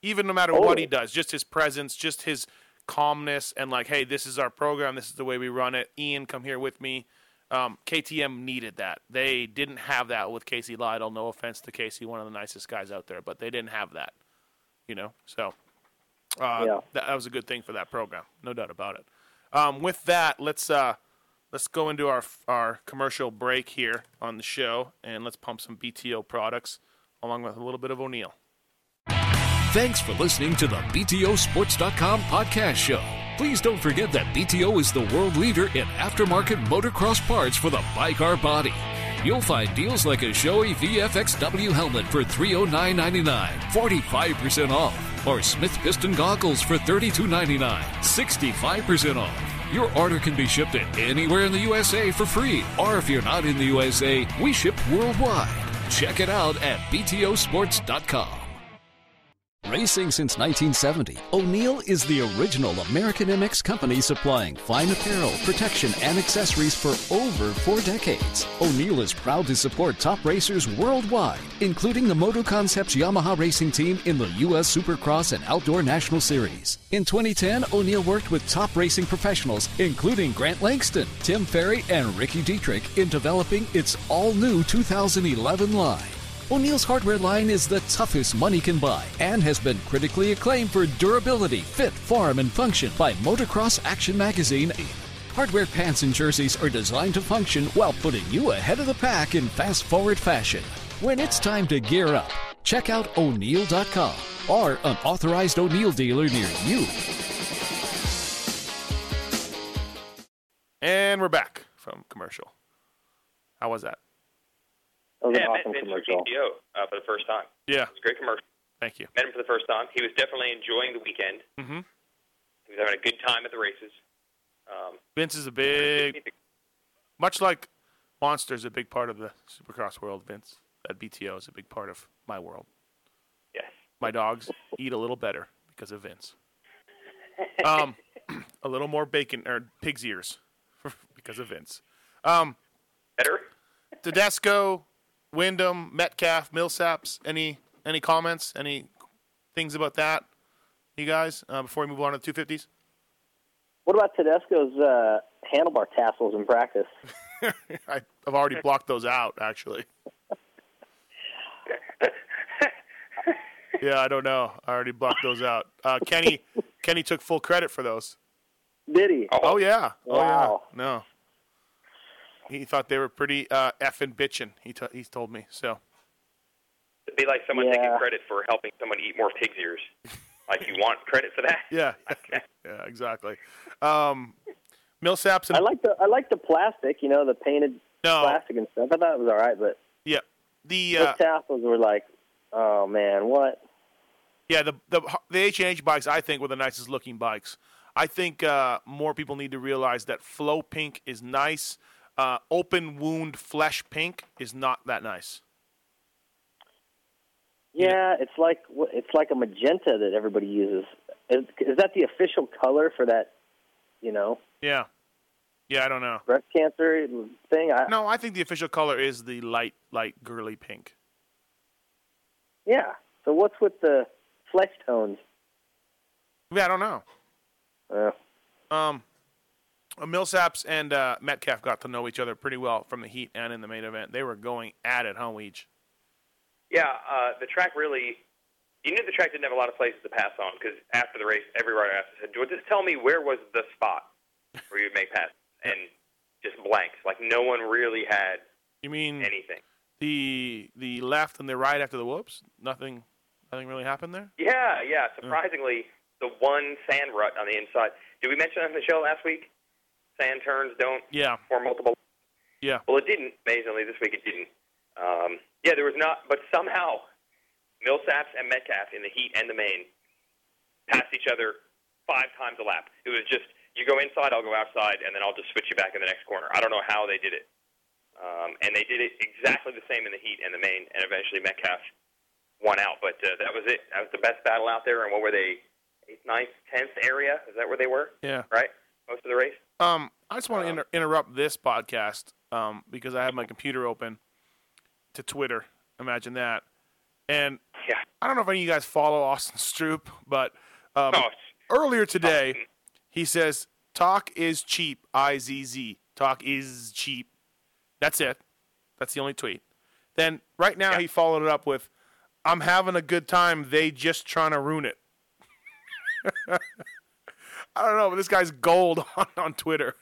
even no matter what he does, just his presence, just his calmness, and like, hey, this is our program, this is the way we run it. Ian, come here with me. Um, KTM needed that. They didn't have that with Casey Lytle. No offense to Casey, one of the nicest guys out there, but they didn't have that. You know, so uh, Yeah. that, that was a good thing for that program, no doubt about it. Um, with that, let's uh, let's go into our our commercial break here on the show, and let's pump some BTO products along with a little bit of O'Neill. Thanks for listening to the BTOsports.com podcast show. Please don't forget that BTO is the world leader in aftermarket motocross parts for the bike or body. You'll find deals like a Shoei VFXW helmet for $309.99, 45% off, or Smith Piston goggles for $32.99, 65% off. Your order can be shipped anywhere in the USA for free, or if you're not in the USA, we ship worldwide. Check it out at BTOsports.com. Racing since 1970, O'Neill is the original American MX company supplying fine apparel, protection, and accessories for over four decades. O'Neill is proud to support top racers worldwide, including the Moto Concepts Yamaha racing team in the U.S. Supercross and Outdoor National Series. In 2010, O'Neill worked with top racing professionals, including Grant Langston, Tim Ferry, and Ricky Dietrich, in developing its all new 2011 line. O'Neill's hardware line is the toughest money can buy and has been critically acclaimed for durability, fit, form, and function by Motocross Action Magazine. Hardware pants and jerseys are designed to function while putting you ahead of the pack in fast forward fashion. When it's time to gear up, check out O'Neill.com or an authorized O'Neill dealer near you. And we're back from commercial. How was that? That was yeah, an met awesome Vince from commercial. BTO uh, for the first time. Yeah. It was a great commercial. Thank you. Met him for the first time. He was definitely enjoying the weekend. Mm-hmm. He was having a good time at the races. Um, Vince is a big, much like Monster's a big part of the Supercross world. Vince, that BTO is a big part of my world. Yes. My dogs eat a little better because of Vince. Um, a little more bacon or pig's ears because of Vince. Um, better. Tedesco, Windham, Metcalf, Millsaps. Any any comments? Any things about that? You guys, uh, before we move on to the 250s. What about Tedesco's uh, handlebar tassels in practice? I, I've already blocked those out, actually. yeah, I don't know. I already blocked those out. Uh, Kenny, Kenny took full credit for those. Did he? Oh, yeah. Oh Wow. yeah. No. He thought they were pretty uh, effing bitching. He t- he told me so. It'd be like someone taking credit for helping someone eat more pig's ears. like you want credit for that? Yeah. yeah. Exactly. Um, Millsaps and I like the I like the plastic, you know, the painted No. plastic and stuff. I thought it was all right, but yeah, the those uh, tassels were like, oh man, what? Yeah, the the the H and H bikes I think were the nicest looking bikes. I think uh, more people need to realize that flow pink is nice. Uh, open wound flesh pink is not that nice. Yeah, it's like it's like a magenta that everybody uses. Is, is that the official color for that? You know, Yeah, yeah, I don't know. breast cancer thing. I, No, I think the official color is the light, light girly pink. Yeah. So what's with the flesh tones? Yeah, I don't know. Uh, Um, Millsaps and uh, Metcalf got to know each other pretty well from the heat and in the main event. They were going at it, huh, Weege? Yeah, uh, the track really. You knew the track didn't have a lot of places to pass on because after the race, every rider asked, said, "Well, just tell me where was the spot where you'd make pass?" And just blanks. Like no one really had You mean anything. the the left and the right after the whoops? Nothing, nothing really happened there. Yeah, yeah. Surprisingly, the one sand rut on the inside. Did we mention on the show last week? Sand turns don't Yeah, form multiple. yeah. Well, it didn't. Amazingly, this week it didn't. Um, yeah, there was not, but somehow Millsaps and Metcalf in the heat and the main passed each other five times a lap. It was just you go inside, I'll go outside, and then I'll just switch you back in the next corner. I don't know how they did it, um, and they did it exactly the same in the heat and the main, and eventually Metcalf won out. But uh, that was it. That was the best battle out there. And what were they? Eighth, ninth, tenth area? Is that where they were? Yeah. Right. Most of the race. Um, I just want to inter- interrupt this podcast um, because I have my computer open to Twitter. Imagine that. And yeah. I don't know if any of you guys follow Austin Stroupe, but um, Oh, earlier today he says, "Talk is cheap." I Z Z. Talk is cheap. That's it. That's the only tweet. Then right now he followed it up with, "I'm having a good time. They just trying to ruin it." I don't know, but this guy's gold on, on Twitter.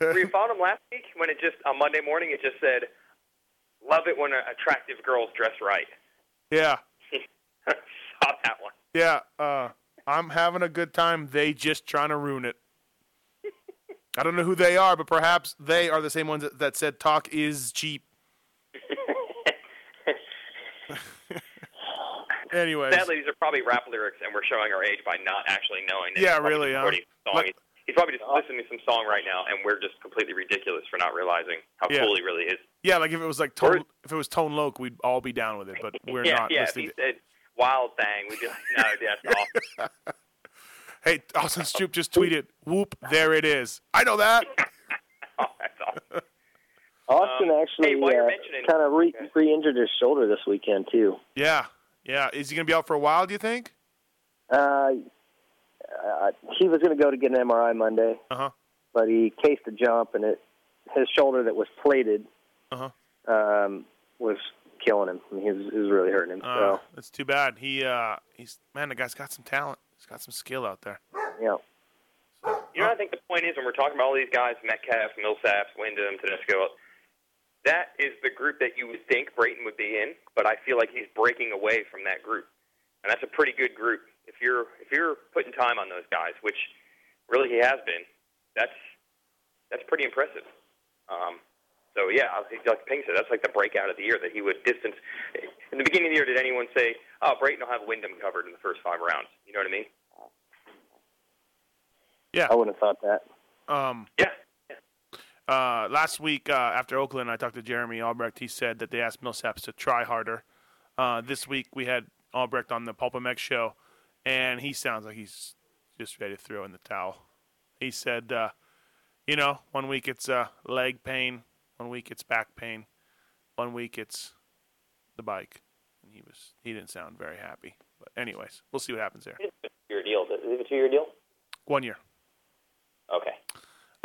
Were you following him last week when it just on Monday morning it just said, "Love it when attractive girls dress right." Yeah, Saw that one. yeah. Uh, I'm having a good time. They just trying to ruin it. I don't know who they are, but perhaps they are the same ones that, that said talk is cheap. Anyways, Sadly, these are probably rap lyrics, and we're showing our age by not actually knowing. that Yeah, he's really, huh? song. Like- He's- he's probably just listening to some song right now, and we're just completely ridiculous for not realizing how Yeah. cool he really is. yeah, like if it was like tone, if it was Tone Loc, we'd all be down with it, but we're yeah, not yeah. If listening. he to- said "Wild Thing," we'd be like, "No, that's awesome." Hey, Austin Stroupe just tweeted, "Whoop, there it is." I know that. Austin Um, actually hey, while you're uh, kind of re- re-injured his shoulder this weekend too. Yeah, yeah. Is he gonna be out for a while? Do you think? Uh, uh, he was going to go to get an MRI Monday, Uh huh. but he cased a jump, and it his shoulder that was plated Uh um, was killing him. I mean, he was, it was really hurting him. huh. Uh, that's too bad. He, uh, he's man. The guy's got some talent. He's got some skill out there. so yeah. You know, I think the point is when we're talking about all these guys, Metcalf, Millsaps, Windham, Tedesco, that is the group that you would think Brayton would be in, but I feel like he's breaking away from that group, and that's a pretty good group. If you're if you're putting time on those guys, which really he has been, that's that's pretty impressive. Um, so yeah, like Ping said, that's like the breakout of the year that he would distance. In the beginning of the year, did anyone say, "Oh, Brayton will have Windham covered in the first five rounds"? You know what I mean? Yeah. I wouldn't have thought that. Um, yeah. Uh, last week uh, after Oakland, I talked to Jeremy Albrecht. He said that they asked Millsaps to try harder. Uh, this week we had Albrecht on the PulpMX show, and he sounds like he's just ready to throw in the towel. He said, uh, you know, one week it's uh, leg pain, one week it's back pain, one week it's the bike. And he was he didn't sound very happy. But anyways, we'll see what happens there. Your deal? Is it a two-year deal? One year. Okay.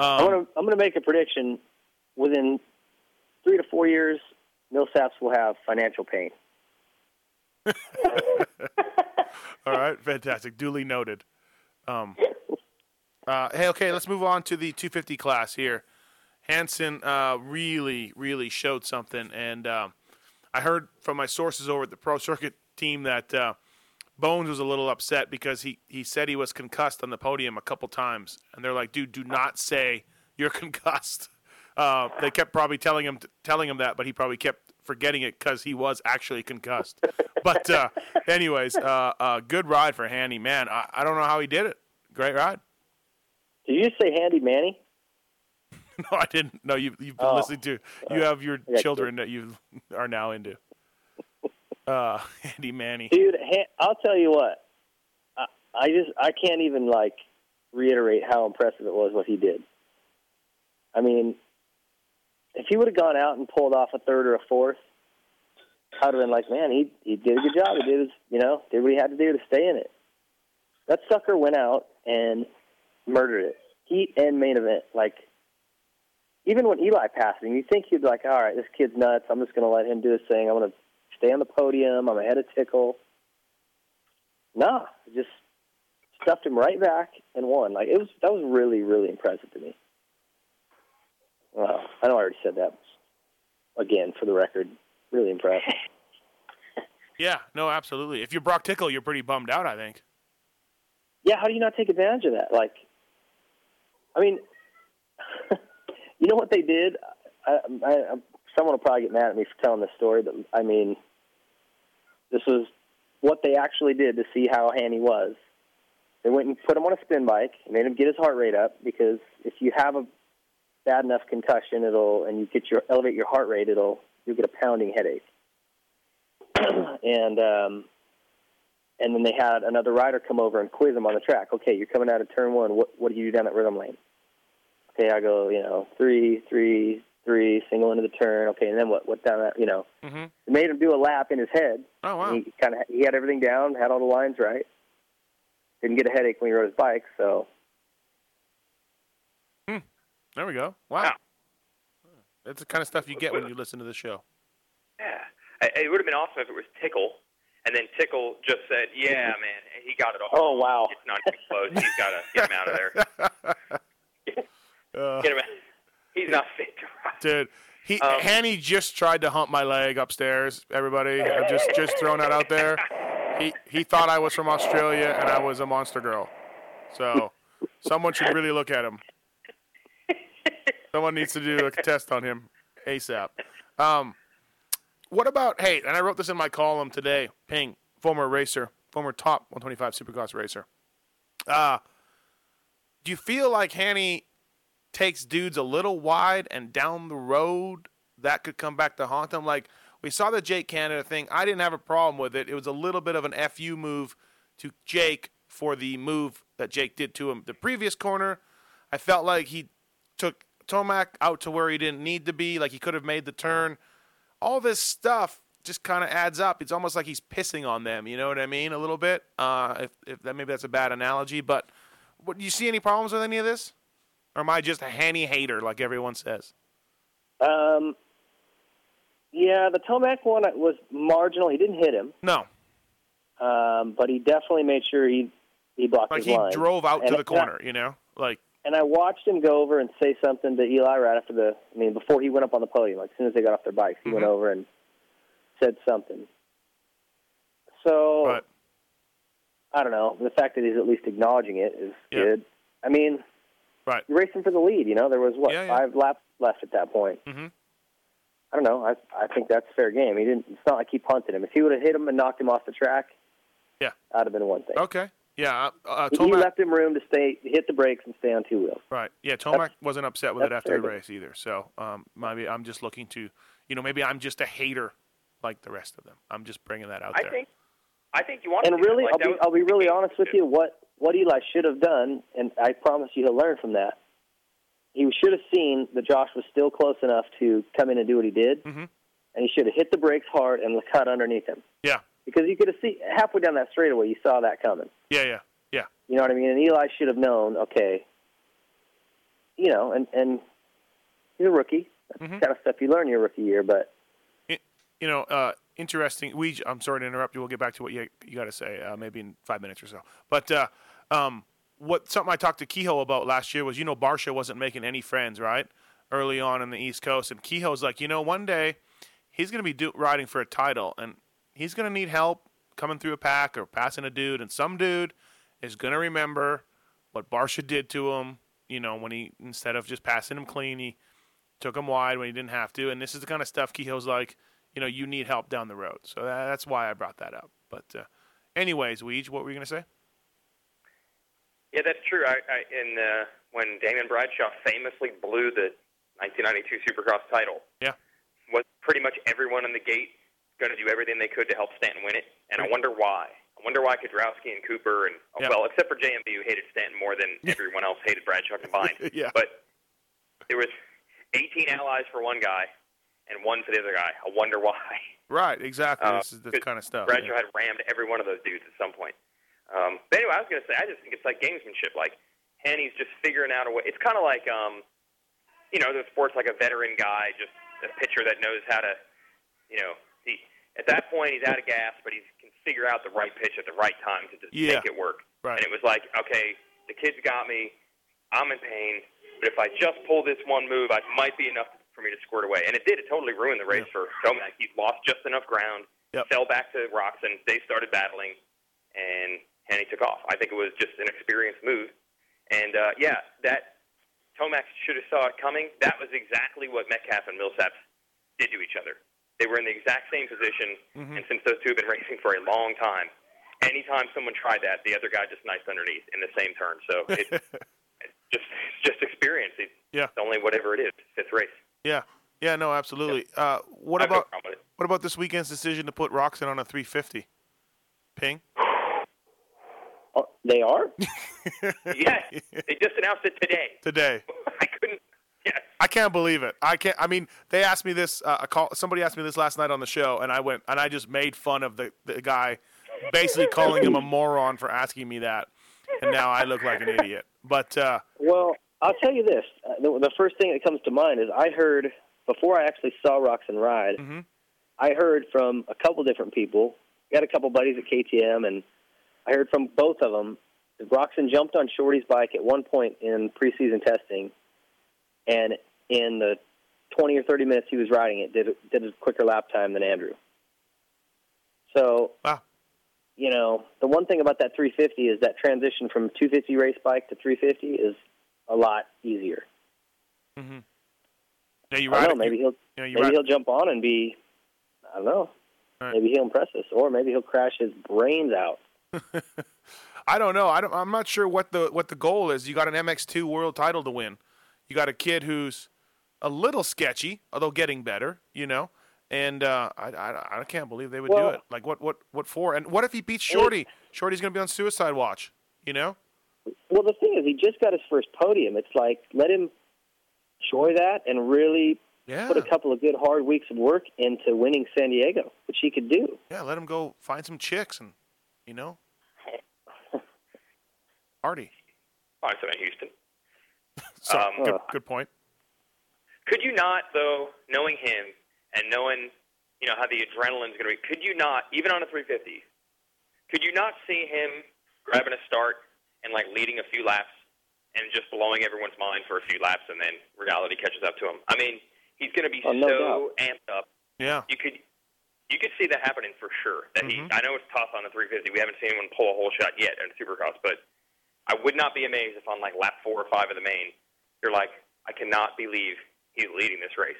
I'm Um, gonna I'm gonna make a prediction. Within three to four years, Millsaps will have financial pain. All right, fantastic. Duly noted. Um, uh, hey, okay, let's move on to the 250 class here. Hansen uh, really, really showed something, and um, I heard from my sources over at the Pro Circuit team that uh, Bones was a little upset because he, he said he was concussed on the podium a couple times, and they're like, "Dude, do not say you're concussed." Uh, they kept probably telling him telling him that, but he probably kept forgetting it because he was actually concussed. but uh, anyways, uh, uh, good ride for Handy, man. I, I don't know how he did it. Great ride. Did you say Handy Manny? No, I didn't. No, you, you've been Oh. listening to. You have your children that you are now into. Uh, Andy Manny. Dude, I'll tell you what. I, I just I can't even like reiterate how impressive it was what he did. I mean, if he would have gone out and pulled off a third or a fourth, I'd have been like, man, he he did a good job. He did his, you know, did what he had to do to stay in it. That sucker went out and murdered it. Heat and main event. Like, even when Eli passed him, you think he'd be like, all right, this kid's nuts. I'm just going to let him do his thing. I'm going to stay on the podium. I'm ahead of Tickle. Nah, just stuffed him right back and won. Like it was that was really really impressive to me. Well, I know I already said that. Again, for the record, really impressed. Yeah, no, absolutely. If you're Broc Tickle, you're pretty bummed out. I think. Yeah, how do you not take advantage of that? Like, I mean, you know what they did? I, I, I, someone will probably get mad at me for telling this story, but I mean, this was what they actually did to see how handy was. They went and put him on a spin bike and made him get his heart rate up because if you have a bad enough concussion, it'll and you get your elevate your heart rate, it'll you'll get a pounding headache. and um, and then they had another rider come over and quiz him on the track. Okay, you're coming out of turn one. What what do you do down that rhythm lane? Okay, I go, you know, three, three, three, single into the turn. Okay, and then what? What down that? You know, Mm-hmm. it made him do a lap in his head. Oh wow. He kind of he had everything down, had all the lines right. Didn't get a headache when he rode his bike. So There we go. Wow. That's the kind of stuff you get when you listen to the show. Yeah, it would have been awesome if it was Tickle, and then Tickle just said, "Yeah, man, he got it all. Oh wow, it's not even close. He's got to get him out of there. Uh, Get him out. He's not fit to ride." Dude, he Um, Hanny just tried to hump my leg upstairs. Everybody, I'm just just throwing that out there. He he thought I was from Australia and I was a monster girl. So someone should really look at him. Someone needs to do a test on him ASAP. Um, what about hey? And I wrote this in my column today. Ping, former racer, former top 125 Supercross racer. Uh, do you feel like Hanny takes dudes a little wide and down the road that could come back to haunt them? Like we saw the Jake Canada thing. I didn't have a problem with it. It was a little bit of an fu move to Jake for the move that Jake did to him the previous corner. I felt like he took Tomac out to where he didn't need to be. Like he could have made the turn. All this stuff just kind of adds up. It's almost like he's pissing on them. You know what I mean? A little bit. Uh, if, if that maybe that's a bad analogy, but what, do you see any problems with any of this? Or am I just a Hanny hater like everyone says? um, yeah, the Tomac one was marginal. He didn't hit him. No. Um, but he definitely made sure he he blocked Like his he line. drove out And to the corner, you know? Like and I watched him go over and say something to Eli right after the. I mean, before he went up on the podium, like as soon as they got off their bikes, he went Mhm. over and said something. So Right. I don't know. The fact that he's at least acknowledging it is Yeah. good. I mean, Right. you're racing for the lead. You know, there was what Yeah, yeah. five laps left at that point. hmm I don't know. I I think that's fair game. He didn't. It's not like he punted him. If he would have hit him and knocked him off the track, Yeah. that'd have been one thing. Okay. Yeah. Uh, uh, He- he Tomac. left him room to stay, hit the brakes, and stay on two wheels. Right. Yeah. Tomac wasn't upset with it after the fair game. race either. So um, maybe I'm just looking to, you know, maybe I'm just a hater like the rest of them. I'm just bringing that out I there. think I think you want And to do really, that. I'll be was- I'll be really honest with you. What what Eli should have done, and I promise you he'll learn from that. He should have seen that Josh was still close enough to come in and do what he did, Mhm. and he should have hit the brakes hard and cut underneath him Yeah. because you could have seen halfway down that straightaway, you saw that coming. Yeah. Yeah. Yeah. You know what I mean? And Eli should have known. Okay, you know, and and he's a rookie. That's Mhm. the kind of stuff you learn your rookie year, but you know, uh, interesting. We, I'm sorry to interrupt you. We'll get back to what you you got to say, uh, maybe in five minutes or so. But uh, um, what something I talked to Kehoe about last year was, you know, Barcia wasn't making any friends, right, early on in the East Coast, and Kehoe's like, you know, one day he's going to be do- riding for a title, and he's going to need help coming through a pack or passing a dude, and some dude is going to remember what Barcia did to him. You know, when he instead of just passing him clean, he took him wide when he didn't have to. And this is the kind of stuff Kehoe's like, you know, you need help down the road. So that, that's why I brought that up. But, uh, anyways, Weege, what were you going to say? Yeah, that's true. I, I in uh, when Damon Bradshaw famously blew the 1992 Supercross title, Yeah. was pretty much everyone in the gate going to do everything they could to help Stanton win it, and I wonder why. I wonder why Kiedrowski and Cooper and oh, Yeah. well, except for JMB who hated Stanton more than everyone else hated Bradshaw combined. Yeah. But there was 18 allies for one guy and one for the other guy. I wonder why. Right, exactly. Uh, this is this kind of stuff. Bradshaw yeah. had rammed every one of those dudes at some point. Um, but anyway, I was going to say, I just think it's like gamesmanship. Like Henny's just figuring out a way. It's kind of like, um, you know, the sport's like a veteran guy, just a pitcher that knows how to, you know, he at that point he's out of gas, but he can figure out the right pitch at the right time to just Yeah. make it work. Right. And it was like, okay, the kid's got me. I'm in pain, but if I just pull this one move, I might be enough for me to squirt away. And it did. It totally ruined the race for Tomac. He lost just enough ground, Yep. fell back to Roczen. They started battling, and Henny took off. I think it was just an experienced move. And uh, yeah, that Tomac should have saw it coming. That was exactly what Metcalf and Millsap did to each other. They were in the exact same position, Mhm. and since those two have been racing for a long time, anytime someone tried that, the other guy just knifed underneath in the same turn. So it, it's just it's just experience. It's Yeah. only whatever it is, fifth race. Yeah, yeah, no, absolutely. Uh, what I about problem with it. what about this weekend's decision to put Roczen on a 350? Ping. oh, they are. yes, they just announced it today. Today. I couldn't. Yes. I can't believe it. I can't. I mean, they asked me this. Uh, a call. Somebody asked me this last night on the show, and I went and I just made fun of the the guy, basically calling him a moron for asking me that, and now I look like an idiot. But uh, Well, I'll tell you this. Uh, the, the first thing that comes to mind is I heard before I actually saw Roczen ride. Mhm. I heard from a couple different people. Got a couple buddies at KTM, and I heard from both of them. that Roczen jumped on Shorty's bike at one point in preseason testing, and in the 20 or 30 minutes he was riding it, did did a quicker lap time than Andrew. So, Wow. you know, the one thing about that 350 is that transition from 250 race bike to 350 is a lot easier. hmm yeah, you I don't know. Maybe he'll you maybe ride- he'll jump on and be. I don't know. Right. Maybe he'll impress us, or maybe he'll crash his brains out. I don't know. I don't, I'm not sure what the what the goal is. You got an MX2 world title to win. You got a kid who's a little sketchy, although getting better. You know, and uh, I, I I can't believe they would do it. Like what what what for? And what if he beats Shorty? Shorty's gonna be on suicide watch. You know? Well, the thing is, he just got his first podium. It's like let him enjoy that and really Yeah. put a couple of good hard weeks of work into winning San Diego, which he could do. Yeah. Let him go find some chicks and you know, party. Oh, so in Houston. So Um, good, good point. Could you not, though, knowing him and knowing, you know, how the adrenaline's going to be, could you not, even on a 350, could you not see him grabbing a start and like leading a few laps and just blowing everyone's mind for a few laps, and then reality catches up to him. I mean, he's going to be Oh, no so amped up. Yeah. You could you could see that happening for sure. That Mm-hmm. he, I know it's tough on the 350. We haven't seen anyone pull a whole shot yet in Supercross, but I would not be amazed if on like lap four or five of the main, you're like, I cannot believe he's leading this race.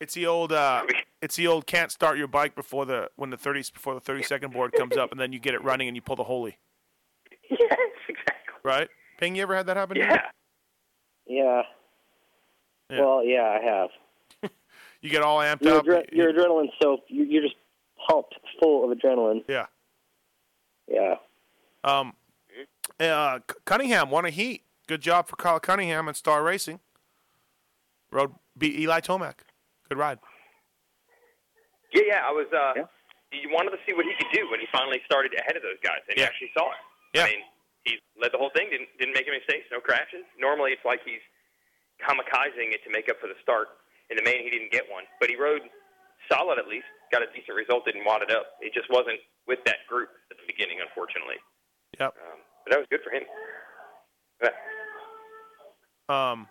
It's the old. Uh, it's the old. Can't start your bike before the when the 30s before the thirty second board comes up, and then you get it running and you pull the holy. Yes, exactly. Right? Ping, you ever had that happen? to you? Yeah. Yeah. Yeah. Well, yeah, I have. You get all amped Your, up. adre- your adrenaline's so you- you're just pumped, full of adrenaline. Yeah. Yeah. Um, uh, Cunningham won a heat. Good job for Kyle Cunningham and Star Racing. Rode beat Eli Tomac. Good ride. Yeah, yeah. I was. Uh, You wanted to see what he could do when he finally started ahead of those guys, and you actually saw it. Yeah. I mean, he led the whole thing. Didn't didn't make any mistakes. No crashes. Normally, it's like he's kamikazing it to make up for the start. In the main, he didn't get one, but he rode solid at least. Got a decent result. Didn't wad it up. It just wasn't with that group at the beginning, unfortunately. Yep. Um, but that was good for him. But Um,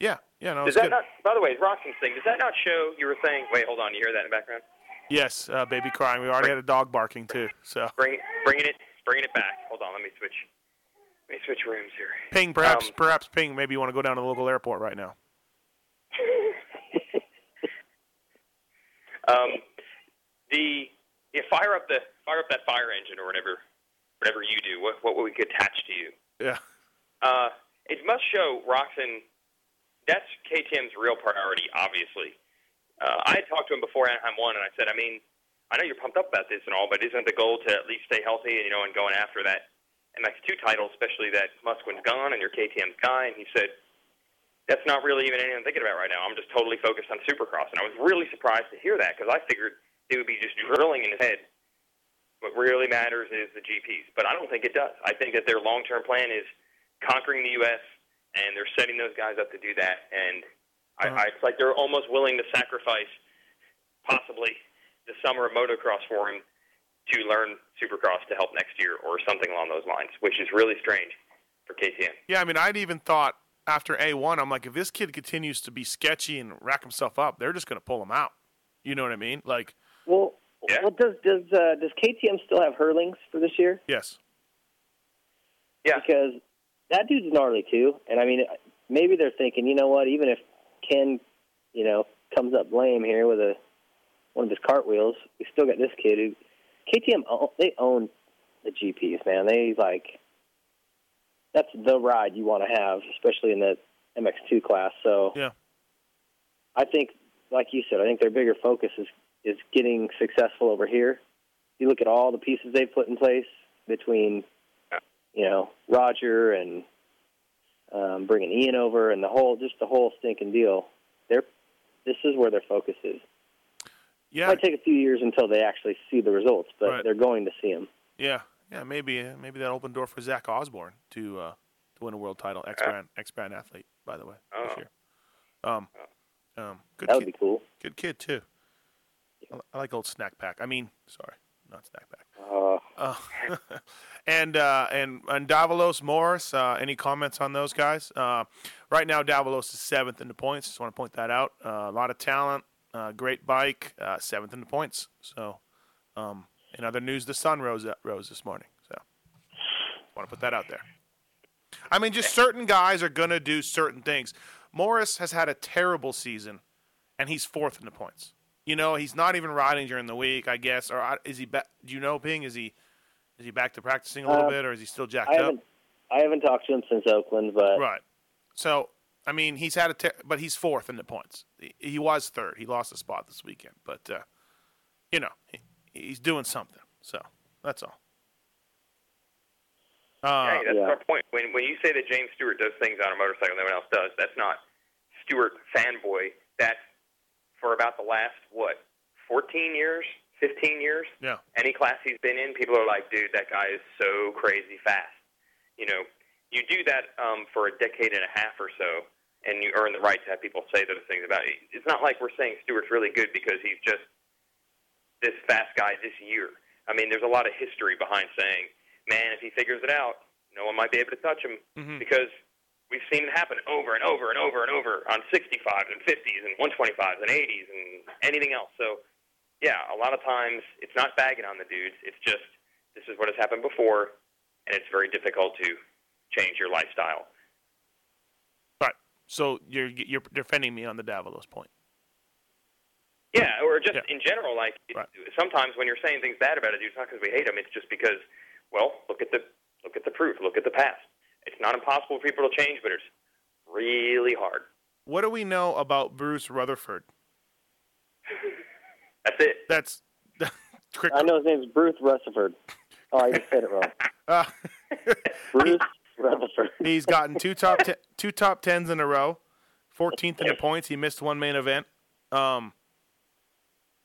yeah, yeah, no, does that good. not? By the way, Roczen's thing. Does that not show? You were saying. Wait, hold on. You hear that in the background? Yes, uh, baby crying. We already had a dog barking too. So Bring, bringing it, bringing it back. Hold on, let me switch. Let me switch rooms here. Ping, perhaps, Um, perhaps Ping. Maybe you want to go down to the local airport right now. Um, the yeah, fire up the fire up that fire engine or whatever, whatever you do. What what would we attach to you? Yeah. Uh, it must show Roczen. That's KTM's real priority, obviously. Uh, I had talked to him before Anaheim won, and I said, I mean, I know you're pumped up about this and all, but isn't the goal to at least stay healthy, and you know, and going after that MX2 title, especially that Musquin's gone and you're KTM's guy? And he said, that's not really even anything I'm thinking about right now. I'm just totally focused on Supercross. And I was really surprised to hear that because I figured it would be just drilling in his head. What really matters is the GPs. But I don't think it does. I think that their long term plan is conquering the U.S., and they're setting those guys up to do that. And I, uh-huh. I, it's like they're almost willing to sacrifice possibly the summer of motocross for him to learn Supercross to help next year or something along those lines, which is really strange for KTM. Yeah, I mean, I'd even thought after A1, I'm like, if this kid continues to be sketchy and rack himself up, they're just going to pull him out. You know what I mean? Like, Well, well, does does uh, does KTM still have Herlings for this year? yes. Yeah. Because that dude's gnarly too, and I mean, maybe they're thinking, you know what? Even if Ken, you know, comes up lame here with a one of his cartwheels, we still got this kid who KTM. They own the GPs, man. They like that's the ride you want to have, especially in the MX2 class. So Yeah. I think, like you said, I think their bigger focus is is getting successful over here. You look at all the pieces they've put in place between, you know, Roger and um, bringing Ian over and the whole, just the whole stinking deal. They're this is where their focus is. Yeah. It might take a few years until they actually see the results, but Right. they're going to see them. Yeah, yeah, maybe uh, maybe that opened door for Zach Osborne to uh, to win a world title, ex brand ex brand athlete, by the way, this Oh. year. Um, um, good That would kid, be cool. good kid too. I, I like old snack pack. I mean, sorry, not snack pack. Uh, Uh, and uh, and and Davalos Morris. Uh, any comments on those guys? Uh, right now, Davalos is seventh in the points. Just want to point that out. Uh, a lot of talent, uh, great bike, uh, seventh in the points. So, um, in other news, the sun rose rose this morning. So, want to put that out there. I mean, just certain guys are gonna do certain things. Morris has had a terrible season, and he's fourth in the points. You know, he's not even riding during the week, I guess. Or is he back? Do you know, Ping? Is he is he back to practicing a little Uh, bit, or is he still jacked I up? haven't I haven't talked to him since Oakland, but Right. So, I mean, he's had a, ter- but he's fourth in the points. He, he was third. He lost a spot this weekend, but uh, you know, he, he's doing something. So that's all. Uh, hey, that's our point. When when you say that James Stewart does things on a motorcycle no one else does, that's not Stewart fanboy. That's for about the last what, 14 years, 15 years. Yeah. Any class he's been in, people are like, dude, that guy is so crazy fast. You know, you do that um, for a decade and a half or so, and you earn the right to have people say those things about you. It's not like we're saying Stewart's really good because he's just this fast guy this year. I mean, there's a lot of history behind saying, man, if he figures it out, no one might be able to touch him Mhm. because we've seen it happen over and over and over and over on 65s and 50s and 125s and 80s and anything else. So, yeah, a lot of times it's not bagging on the dudes. It's just this is what has happened before, and it's very difficult to change your lifestyle. Right. So you're you're defending me on the Davalos point. Yeah, or just in general, like Right. sometimes when you're saying things bad about a dude, it's not because we hate him. It's just because, well, look at the look at the proof, look at the past. It's not impossible for people to change, but it's really hard. What do we know about Bruce Rutherford? That's it. That's I know his name's Bruce Rutherford. Oh, I just said it wrong. uh, Bruce Rutherford. he's gotten two top ten, two top tens in a row, 14th in the points. He missed one main event. Um,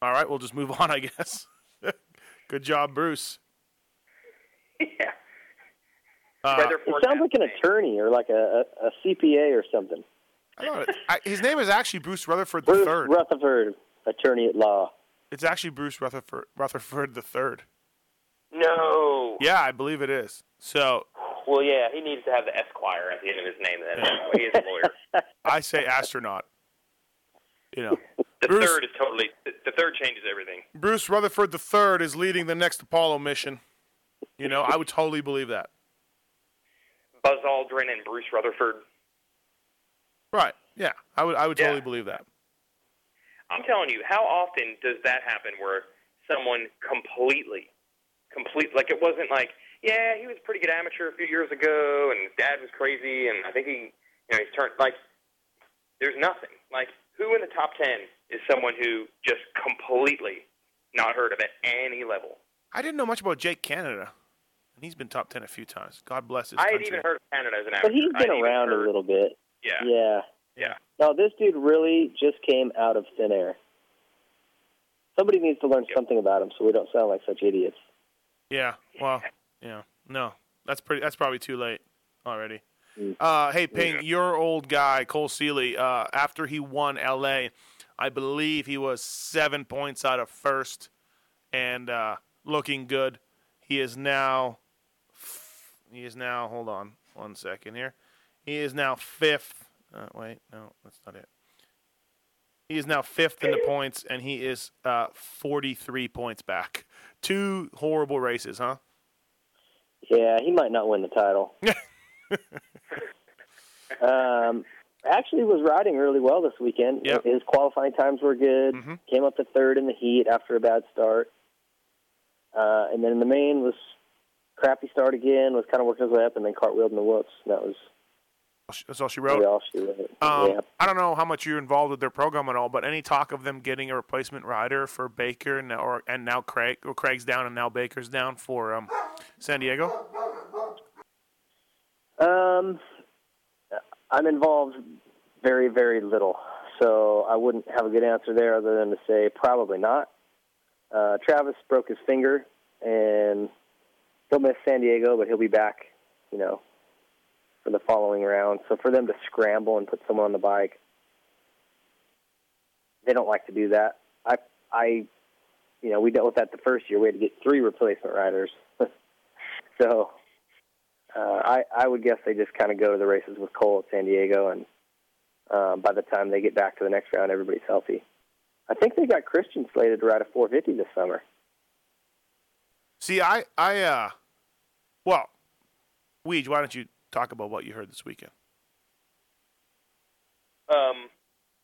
all right, we'll just move on, I guess. Good job, Bruce. yeah. Uh, It sounds like an attorney or like a, a, a CPA or something. I don't know. I, his name is actually Bruce Rutherford Bruce III. Rutherford, attorney at law. It's actually Bruce Rutherford Rutherford III. No. Yeah, I believe it is. So Well, yeah, he needs to have the Esquire at the end of his name. Then he is a lawyer. I say astronaut. You know, The Bruce- third is totally. The, third changes everything. Bruce Rutherford the third is leading the next Apollo mission. You know, I would totally believe that. Buzz Aldrin and Bruce Rutherford. Right. Yeah, I would. I would Yeah. totally believe that. I'm telling you, how often does that happen where someone completely, complete, like it wasn't like, yeah, he was a pretty good amateur a few years ago, and his dad was crazy, and I think he, you know, he's turned like, there's nothing. Like, who in the top ten is someone who just completely not heard of at any level? I didn't know much about Jake Canada, and he's been top ten a few times. God bless his I had even heard of Canada as an amateur. But he's been had even around a little bit. Yeah. Yeah. Yeah. No, this dude really just came out of thin air. Somebody needs to learn something about him so we don't sound like such idiots. Yeah. Well. Yeah. No. That's pretty. That's probably too late already. Uh, hey, Ping, your old guy Cole Seely. Uh, after he won L.A., I believe he was seven points out of first, and uh, looking good. He is now. He is now. Hold on, one second here. He is now fifth. Uh, wait, no, that's not it. He is now fifth in the points, and he is uh, 43 points back. Two horrible races, huh? Yeah, he might not win the title. um, actually, was riding really well this weekend. Yep. His qualifying times were good. Came up to third in the heat after a bad start, uh, and then in the main was crappy start again. Was kind of working his way up, and then cartwheeled in the whoops. That was That's all she wrote. all she wrote. Um, yeah. I don't know how much you're involved with their program at all, but any talk of them getting a replacement rider for Baker and now, or and now Craig, or Craig's down and now Baker's down for um, San Diego. Um, I'm involved very, very little, so I wouldn't have a good answer there other than to say probably not. Uh, Travis broke his finger, and he'll miss San Diego, but he'll be back, you know, for the following round. So for them to scramble and put someone on the bike, they don't like to do that. I, I, you know, we dealt with that the first year. We had to get three replacement riders. so uh, I, I would guess they just kind of go to the races with Cole at San Diego, and um, by the time they get back to the next round, everybody's healthy. I think they got Christian slated to ride a 450 this summer. See, I, I, uh, well, Weege, why don't you talk about what you heard this weekend Um,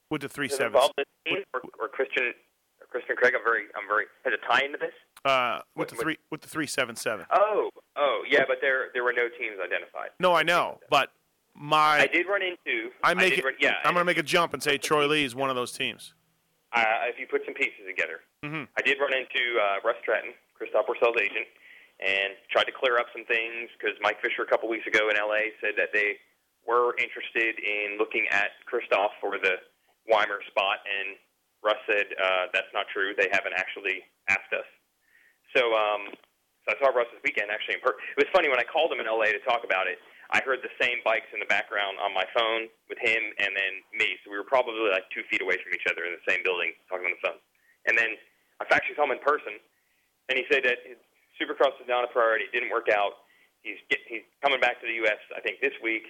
with the three is involved in this team or, or Christian or Christian Craig? I'm very, I'm very. Has it tie into this? Uh, with the three with the three seven seven. Oh, oh, yeah, but there, there were no teams identified. No, I know, but my I did run into. I make did it. Run, yeah, I'm gonna make a jump and say Troy Lee is one of those teams. uh, if you put some pieces together. Mm-hmm. I did run into uh, Russ Stratton, Christophe Pourcel's agent, and tried to clear up some things because Mike Fisher a couple weeks ago in LA said that they were interested in looking at Christophe for the Weimer spot, and Russ said uh, that's not true. They haven't actually asked us. So, um, so I saw Russ this weekend actually. In per- it was funny when I called him in LA to talk about it. I heard the same bikes in the background on my phone with him and then me. So we were probably like two feet away from each other in the same building talking on the phone. And then I actually saw him in person, and he said that Supercross was not a priority. It didn't work out. he's get, he's coming back to the U.S. I think this week,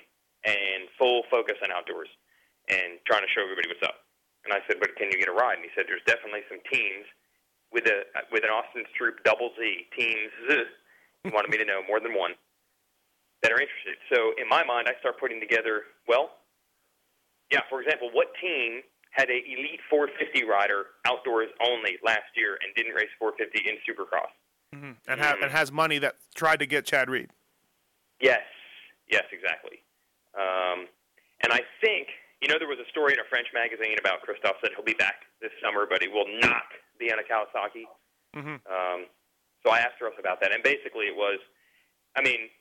and full focus on outdoors and trying to show everybody what's up. And I said, but can you get a ride? And he said, there's definitely some teams with a with an Austin Stroupe double Z teams. He wanted me to know more than one that are interested. So in my mind, I start putting together. Well, yeah. For example, what team had a elite 450 rider outdoors only last year and didn't race 450 in Supercross? Hmm And, ha- and has money that tried to get Chad Reed. Yes, yes, exactly. Um, and I think you know there was a story in a French magazine about Christophe said he'll be back this summer, but he will not be on a Kawasaki. Mm-hmm. Um, so I asked Russ about that, and basically it was, I mean,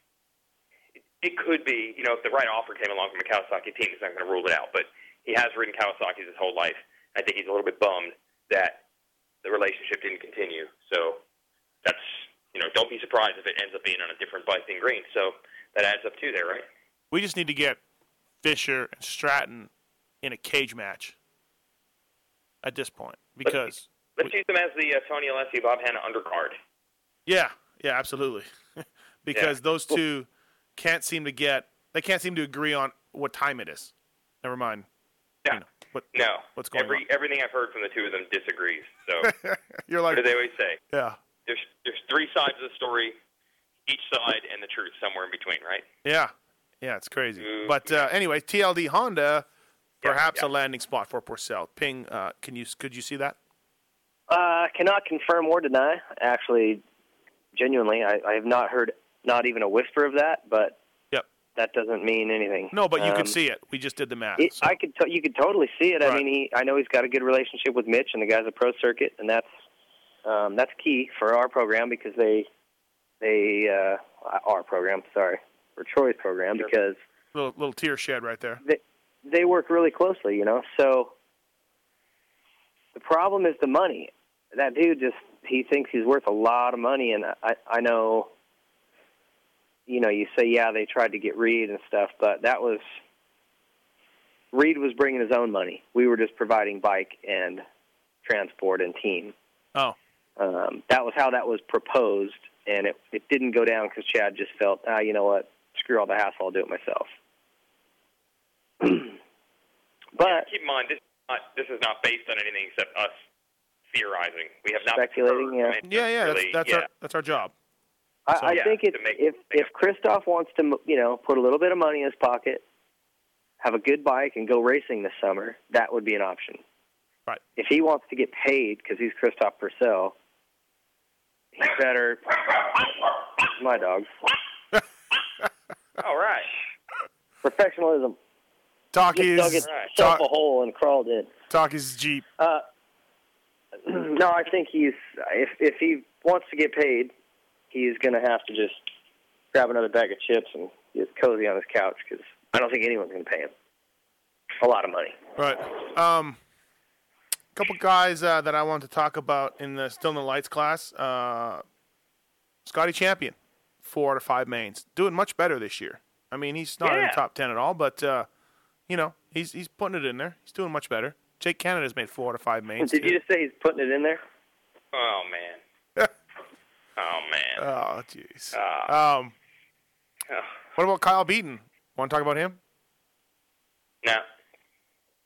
it, it could be, you know, if the right offer came along from a Kawasaki team, he's not going to rule it out. But he has ridden Kawasaki's his whole life. I think he's a little bit bummed that the relationship didn't continue. So that's, you know, don't be surprised if it ends up being on a different bike than Green. So that adds up too there, right? We just need to get Fisher and Stratton in a cage match at this point because Let's use them as the uh, Tony Alessi Bob Hannah undercard. yeah, yeah, absolutely. because those two can't seem to get they can't seem to agree on what time it is. Never mind. Yeah. You know, what No. what's going Every, on? Everything I've heard from the two of them disagrees. So You're like what do they always say? yeah, There's there's three sides of the story, each side and the truth somewhere in between, right? yeah, yeah. It's crazy. Mm, But uh, anyway, TLD Honda, perhaps a landing spot for Pourcel. Ping, uh, can you could you see that? Uh, cannot confirm or deny. Actually, genuinely, I, I have not heard not even a whisper of that. But Yep. that doesn't mean anything. No, but you Um, could see it. We just did the math. It, I could, to, you could totally see it. I mean, he, I know he's got a good relationship with Mitch, and the guys at Pro Circuit, and that's, um, that's key for our program because they, they, uh, our program, sorry, for Troy's program because little little tear shed right there. they, they work really closely, you know. So the problem is the money. That dude just he thinks he's worth a lot of money, and I I know. You know, you say yeah, they tried to get Reed and stuff, but that was Reed was bringing his own money. We were just providing bike and transport and team. Oh, Um, that was how that was proposed, and it it didn't go down because Chad just felt, ah, you know what, screw all the hassle, I'll do it myself. but keep in mind this is not this is not based on anything except us theorizing. We have not Speculating, yeah. Yeah, yeah. That's really- that's yeah. our that's our job. I, So- I Yeah, think if if if Christophe wants to, you know, put a little bit of money in his pocket, have a good bike, and go racing this summer, that would be an option. Right. If he wants to get paid because he's Christophe Pourcel, he better. My dog. All right. Professionalism. Talkies. Just dug himself a hole and crawled in. Talkies Jeep. Uh, no, I think he's if if he wants to get paid, he's going to have to just grab another bag of chips and get cozy on his couch because I don't think anyone's going to pay him a lot of money. Right. Um, a couple guys uh, that I want to talk about in the still in the lights class. Uh, Scotty Champion, four out of five mains, doing much better this year. I mean, he's not in the top ten at all, but uh, you know, he's he's putting it in there. He's doing much better. Jake Canada's made four out of five mains. Did too. you just say he's putting it in there? Oh man. oh man. Oh, jeez. Ah. Um, what about Kyle Beaton? Want to talk about him? No.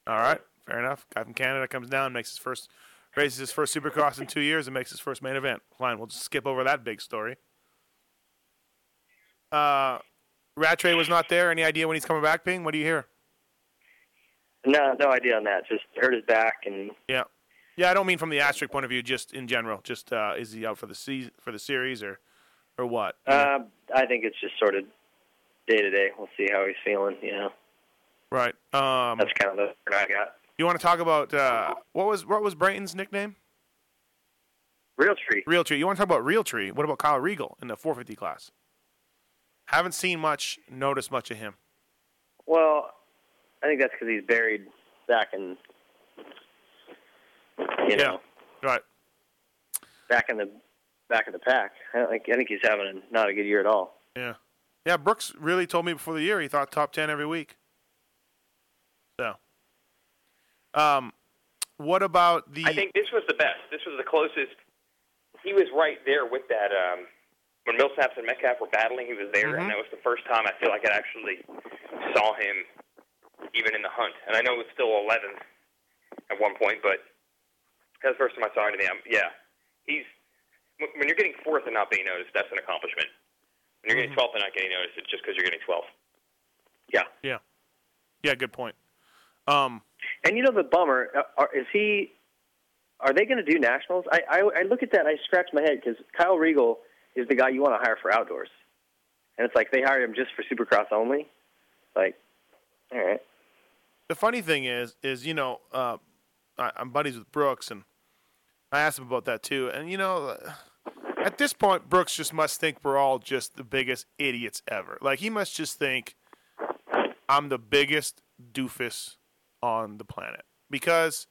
All right, fair enough. Guy from Canada comes down, makes his first races his first Supercross in two years, and makes his first main event. Fine, we'll just skip over that big story. Uh, Rattray was not there. Any idea when he's coming back, Ping? What do you hear? No, no idea on that. Just hurt his back and Yeah, yeah. I don't mean from the asterisk point of view, just in general. Just uh, is he out for the season, for the series, or or what? uh, I think it's just sort of day to day. We'll see how he's feeling. You know, Right. Um, that's kind of the I got. You want to talk about uh, what was what was Brayton's nickname? Real tree. Real tree. You want to talk about real tree? What about Kyle Regal in the 450 class? Haven't seen much, noticed much of him. Well, I think that's because he's buried back in, you know, Right. back in the back of the pack. I think I think he's having a, not a good year at all. Yeah. Yeah, Brooks really told me before the year he thought top 10 every week. So. Um, what about the. I think this was the best. This was the closest. He was right there with that um, when Millsaps and Metcalf were battling, he was there, Mhm. and that was the first time I feel like I actually saw him even in the hunt. And I know it was still 11th at one point, but that's the first time I saw anything. I'm, yeah, he's when when you're getting fourth and not being noticed, that's an accomplishment. When you're getting 12th and not getting noticed, it's just because you're getting 12th. Yeah. Yeah. Yeah, good point. Um, And you know the bummer uh, is he? Are they going to do nationals? I, I I look at that I scratch my head because Kyle Regal is the guy you want to hire for outdoors, and it's like they hired him just for Supercross only. Like, all right. the funny thing is, is you know, uh, I, I'm buddies with Brooks, and I asked him about that too. And you know, uh, at this point, Brooks just must think we're all just the biggest idiots ever. Like he must just think I'm the biggest doofus on the planet because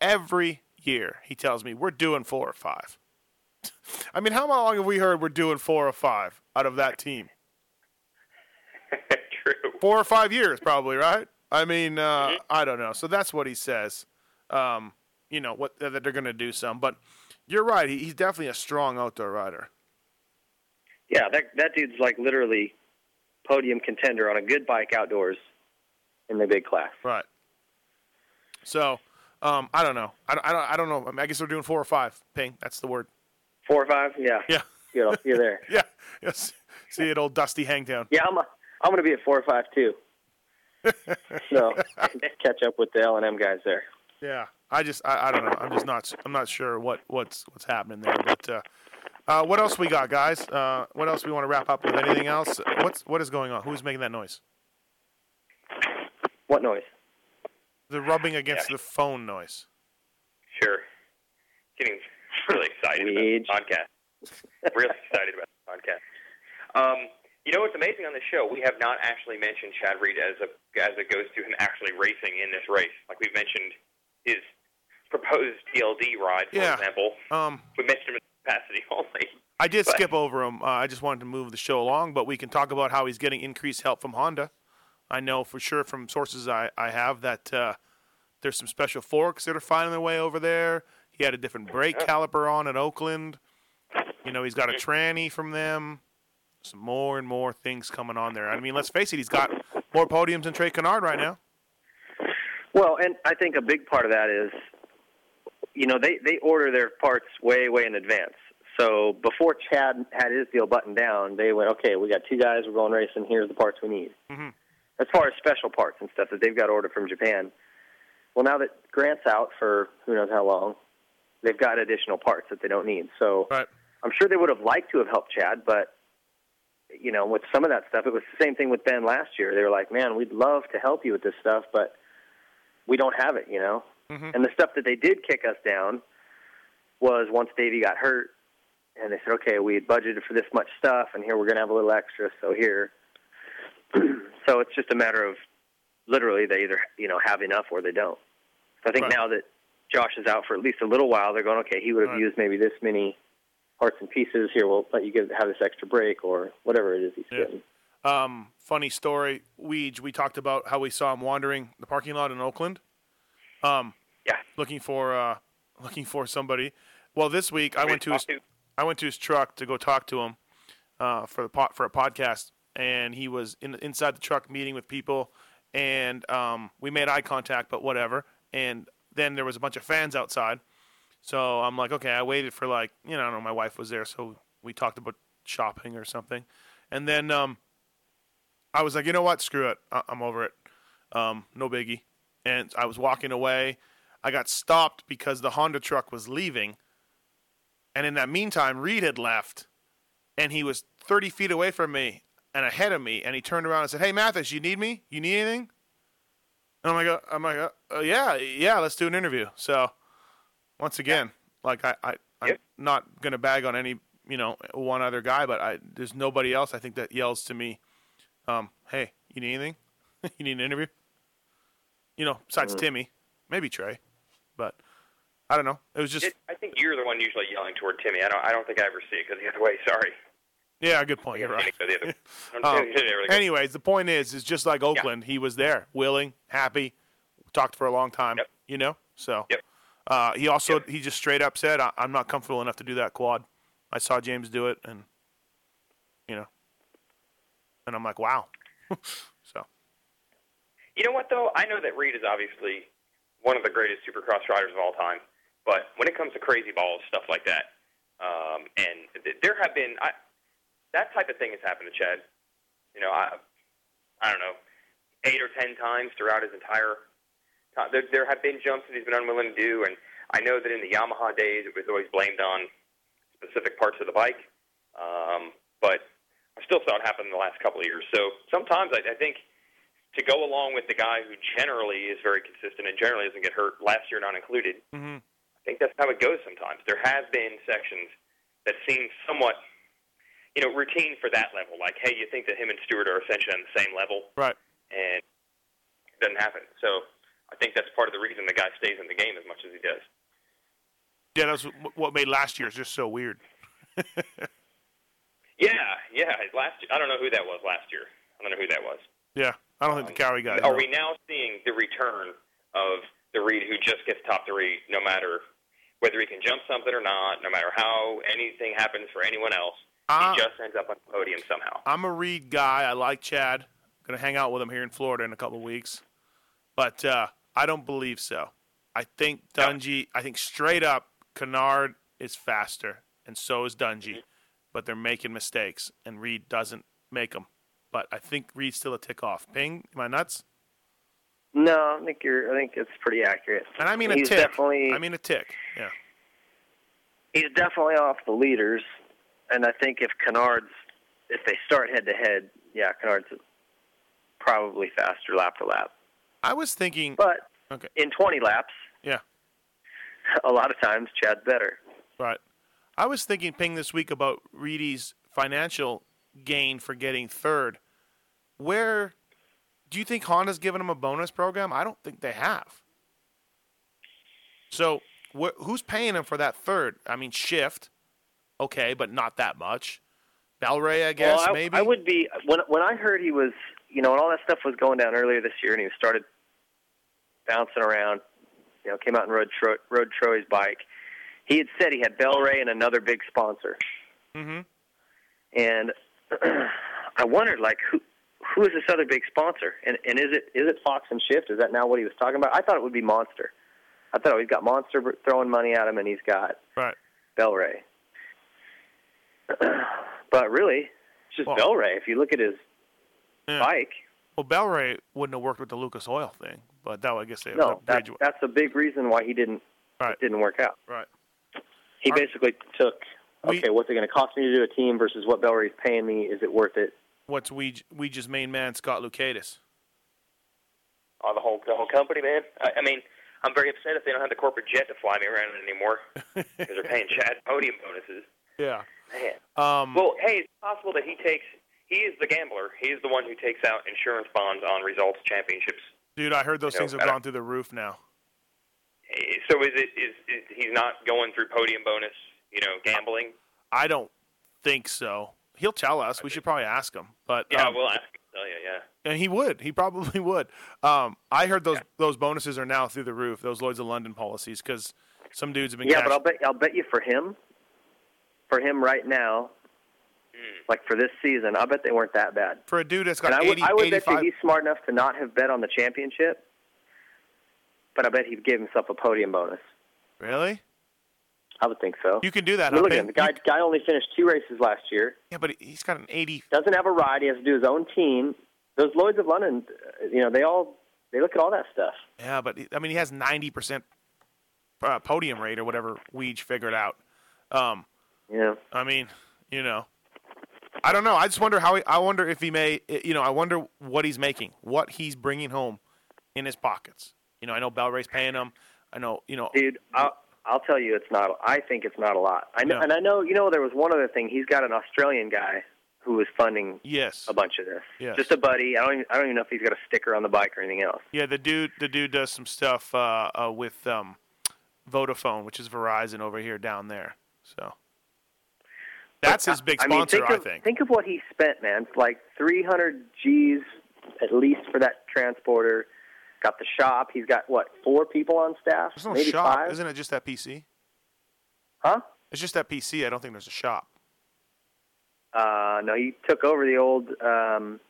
every year he tells me we're doing four or five. I mean, how long have we heard we're doing four or five out of that team? True. Four or five years, probably, right? I mean, uh, I don't know. So that's what he says. Um, you know what that they're going to do some, but you're right. He, he's definitely a strong outdoor rider. Yeah, that that dude's like literally podium contender on a good bike outdoors in the big class. Right. So, um, I don't know. I don't, I don't. I don't know. I, mean, I guess we're doing four or five. Ping. That's the word. Four or five, yeah. Yeah. You know, you're there. Yeah. Yes. See it, old Dusty Hangtown. Yeah, I'm a, I'm going to be at four or five too. so catch up with the L and M guys there. Yeah. I just. I, I don't know. I'm just not. I'm not sure what what's what's happening there. But uh, uh, what else we got, guys? Uh, what else we want to wrap up with? Anything else? What's what is going on? Who's making that noise? What noise? The rubbing against the phone noise. Sure. Getting really excited about the podcast. really excited about the podcast. Um, you know what's amazing on this show? We have not actually mentioned Chad Reed as a as it goes to him actually racing in this race. Like we've mentioned his proposed TLD ride, for Yeah. example. Um, We mentioned him in capacity only. I did But- skip over him. Uh, I just wanted to move the show along, but we can talk about how he's getting increased help from Honda. I know for sure from sources I, I have that uh, there's some special forks that are finding their way over there. He had a different brake caliper on at Oakland. You know, he's got a tranny from them. Some more and more things coming on there. I mean, let's face it, he's got more podiums than Trey Canard right now. Well, and I think a big part of that is, you know, they they order their parts way way in advance. So before Chad had his deal buttoned down, they went, okay, we got two guys, we're going racing. Here's the parts we need. Mm-hmm. As far as special parts and stuff that they've got ordered from Japan. Well, now that Grant's out for who knows how long, they've got additional parts that they don't need. So I'm sure they would have liked to have helped Chad, but you know, with some of that stuff, it was the same thing with Ben last year. They were like, "Man, we'd love to help you with this stuff, but we don't have it," you know. Mm-hmm. And the stuff that they did kick us down was once Davey got hurt, and they said, "Okay, we had budgeted for this much stuff, and here we're going to have a little extra, so here." So it's just a matter of literally they either you know have enough or they don't. So I think now that Josh is out for at least a little while, they're going, "Okay, he would have Right. used maybe this many parts and pieces. Here, we'll let you get have this extra break or whatever it is he's Yeah. getting." Um, funny story. We we talked about how we saw him wandering the parking lot in Oakland. Um, yeah, looking for uh, looking for somebody. Well, this week I went to to his to? I went to his truck to go talk to him uh, for the pot for a podcast, and he was in, inside the truck meeting with people, and um, we made eye contact, but whatever. And then there was a bunch of fans outside, so I'm like, okay. I waited for like you know, I don't know, my wife was there, so we talked about shopping or something, and then um, I was like, you know what, screw it, I- I'm over it, um, no biggie. And I was walking away. I got stopped because the Honda truck was leaving. And in that meantime, Reed had left, and he was 30 feet away from me and ahead of me. And he turned around and said, "Hey, Matthes, you need me? You need anything?" And I'm like, uh, "I'm like, uh, uh, yeah, yeah, let's do an interview." So, once again, like I, I I'm not gonna bag on any, you know, one other guy, but I there's nobody else I think that yells to me, um, "Hey, you need anything? you need an interview?" You know, besides Mhm. Timmy, maybe Trey, but I don't know. It was just It, I think you're the one usually yelling toward Timmy. I don't. I don't think I ever see it go the other way. Sorry. Yeah, good point. You're right. Go the other. I'm Um, telling you, it never goes- anyways, the point is, is just like Oakland, he was there, willing, happy, talked for a long time. You know, so uh, he also he just straight up said, I- "I'm not comfortable enough to do that quad." I saw James do it, and You know, and I'm like, wow. so You know what, though? I know that Reed is obviously one of the greatest supercross riders of all time, but when it comes to crazy balls, stuff like that, um, and th- there have been I, that type of thing has happened to Chad. You know, I I don't know, eight or ten times throughout his entire. Time. There, there have been jumps that he's been unwilling to do, and I know that in the Yamaha days it was always blamed on specific parts of the bike. Um, but I still saw it happen in the last couple of years. So sometimes I, I think to go along with the guy who generally is very consistent and generally doesn't get hurt, last year not included, mm-hmm. I think that's how it goes sometimes. There have been sections that seem somewhat, you know, routine for that level. Like, hey, you think that him and Stewart are essentially on the same level, right? And it doesn't happen. So I think that's part of the reason the guy stays in the game as much as he does. Yeah, that's what made last year just so weird. Yeah, yeah. Last year, I don't know who that was last year. I don't know who that was. Yeah, I don't think the um, Cowie guy. Are we now seeing the return of the Reed who just gets top three, no matter whether he can jump something or not, no matter how anything happens for anyone else? Ah. he just ends up on the podium somehow. I'm a Reed guy. I like Chad. Gonna hang out with him here in Florida in a couple of weeks, but uh, I don't believe so. I think Dungey. I think straight up, Canard is faster, and so is Dungey, but they're making mistakes, and Reed doesn't make them. But I think Reed's still a tick off. Ping, am I nuts? No, I think you're. I think it's pretty accurate. And I mean a tick. Definitely, I mean a tick. Yeah. he's definitely off the leaders, and I think if Canard's, if they start head to head, yeah, Canard's probably faster lap to lap. I was thinking, but okay. in 20 laps, Yeah. a lot of times Chad's better. Right. I was thinking, Ping, this week about Reedy's financial gain for getting third. Where do you think Honda's given him a bonus program? I don't think they have. So, wh- who's paying him for that third? I mean, shift, okay, but not that much. Belray, I guess, well, I, maybe. I would be when when I heard he was, you know, when all that stuff was going down earlier this year, and he started bouncing around. You know, came out and rode Tro- rode Troy's bike. He had said he had Belray and another big sponsor, Mm-hmm. and I wondered like who who is this other big sponsor, and and is it is it Fox and Shift? Is that now what he was talking about? I thought it would be Monster. I thought oh, he's got Monster throwing money at him, and he's got right. Belray. but really, it's just Well- Belray. If you look at his Yeah. bike, Well, Belray wouldn't have worked with the Lucas Oil thing, but that I guess they no, that, upgrade you- that's a big reason why he didn't it didn't work out. Right. He basically took okay, what's it going to cost me to do a team versus what Belray's paying me? Is it worth it? What's we Weege's main man, Scott Lucatus? Oh, the whole the whole company, man. I, I mean, I'm very upset if they don't have the corporate jet to fly me around anymore because they're paying Chad podium bonuses. Yeah. Man. Um, well, hey, it's possible that he takes. He is the gambler. He is the one who takes out insurance bonds on results championships. Dude, I heard those You know, things have gone through the roof now. Eh, So is it is, is he's not going through podium bonus? You know, gambling. I don't think so. He'll tell us. We should probably ask him. But Yeah, um, we'll ask. him, Tell you, yeah. and he would. He probably would. Um, I heard those those bonuses are now through the roof. Those Lloyd's of London policies because some dudes have been. Yeah, cash- but I'll bet I'll bet you for him, for him right now, like for this season, I bet they weren't that bad. for a dude that's got and I would, I would bet 85 you he's smart enough to not have bet on the championship, but I bet he'd give himself a podium bonus. Really? I would think so. You can do that. I mean, look at him. The guy, guy only finished two races last year. Yeah, but he's got an 80. Doesn't have a ride. He has to do his own team. Those Lloyd's of London, uh, you know, they all they look at all that stuff. Yeah, but I mean, he has 90% uh, podium rate or whatever Weege figured out. Um, yeah. I mean, you know, I don't know. I just wonder how he, I wonder if he may, you know, I wonder what he's making, what he's bringing home in his pockets. You know, I know Belray's paying him. I know, you know, Dude, I'll, I'll tell you, it's not. I think it's not a lot. I know, No. and I know. You know, there was one other thing. He's got an Australian guy who is funding yes, a bunch of this. Yes. Just a buddy. I don't. Even, I don't even know if he's got a sticker on the bike or anything else. yeah, the dude, the dude does some stuff uh, uh, with um, Vodafone, which is Verizon over here down there. So that's his big I mean, sponsor, think I of, think. Think of what he spent, man. It's like 300 G's at least for that transporter. Got the shop. He's got what? Four people on staff? There's no Maybe shop, five. isn't it? Just that PC? Huh? It's just that PC. I don't think there's a shop. Uh, no, he took over the old um,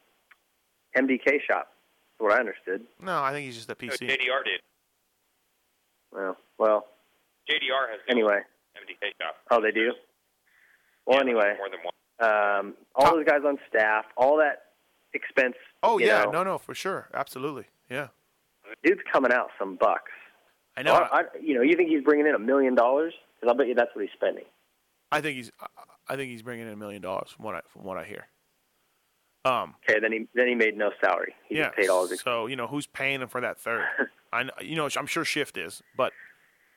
MDK shop. That's what I understood. No, I think he's just a No, PC. JDR did. Well, well. JDR has Anyway. MDK shop. Oh, they do. Well, anyway, More than one. um, all those guys on staff, all that expense. Oh yeah, know, no, no, for sure, absolutely, yeah. dude's coming out some bucks. I know. Well, I, you know, you think he's bringing in a million dollars? Because I bet you that's what he's spending. I think he's. I- I think he's bringing in a million dollars from what I from what I hear. Um. Okay, then he then he made no salary. He yeah. just paid all his. expenses. So you know who's paying him for that third? I kn- you know I'm sure Shift is, but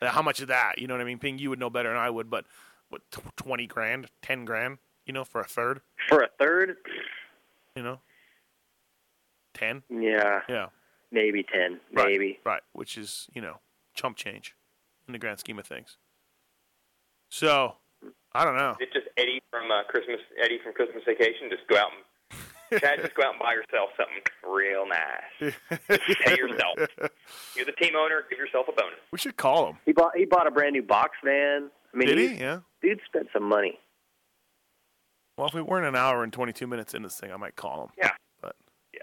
uh, how much is that? You know what I mean? Ping, you would know better than I would, but what twenty grand, ten grand? You know, for a third? For a third, You know, ten? yeah, Yeah. maybe ten, Right, maybe. Right, which is, you know, chump change in the grand scheme of things. So, I don't know. It's just Eddie from uh, Christmas. Eddie from Christmas Vacation. Just go out and Chad, just go out and buy yourself something real nice. Pay yourself. You're the team owner. Give yourself a bonus. We should call him. He bought he bought a brand new box van. I mean, Did he? Yeah. Dude spent some money. Well, if we weren't an hour and 22 minutes in this thing, I might call him. Yeah. But, Yeah.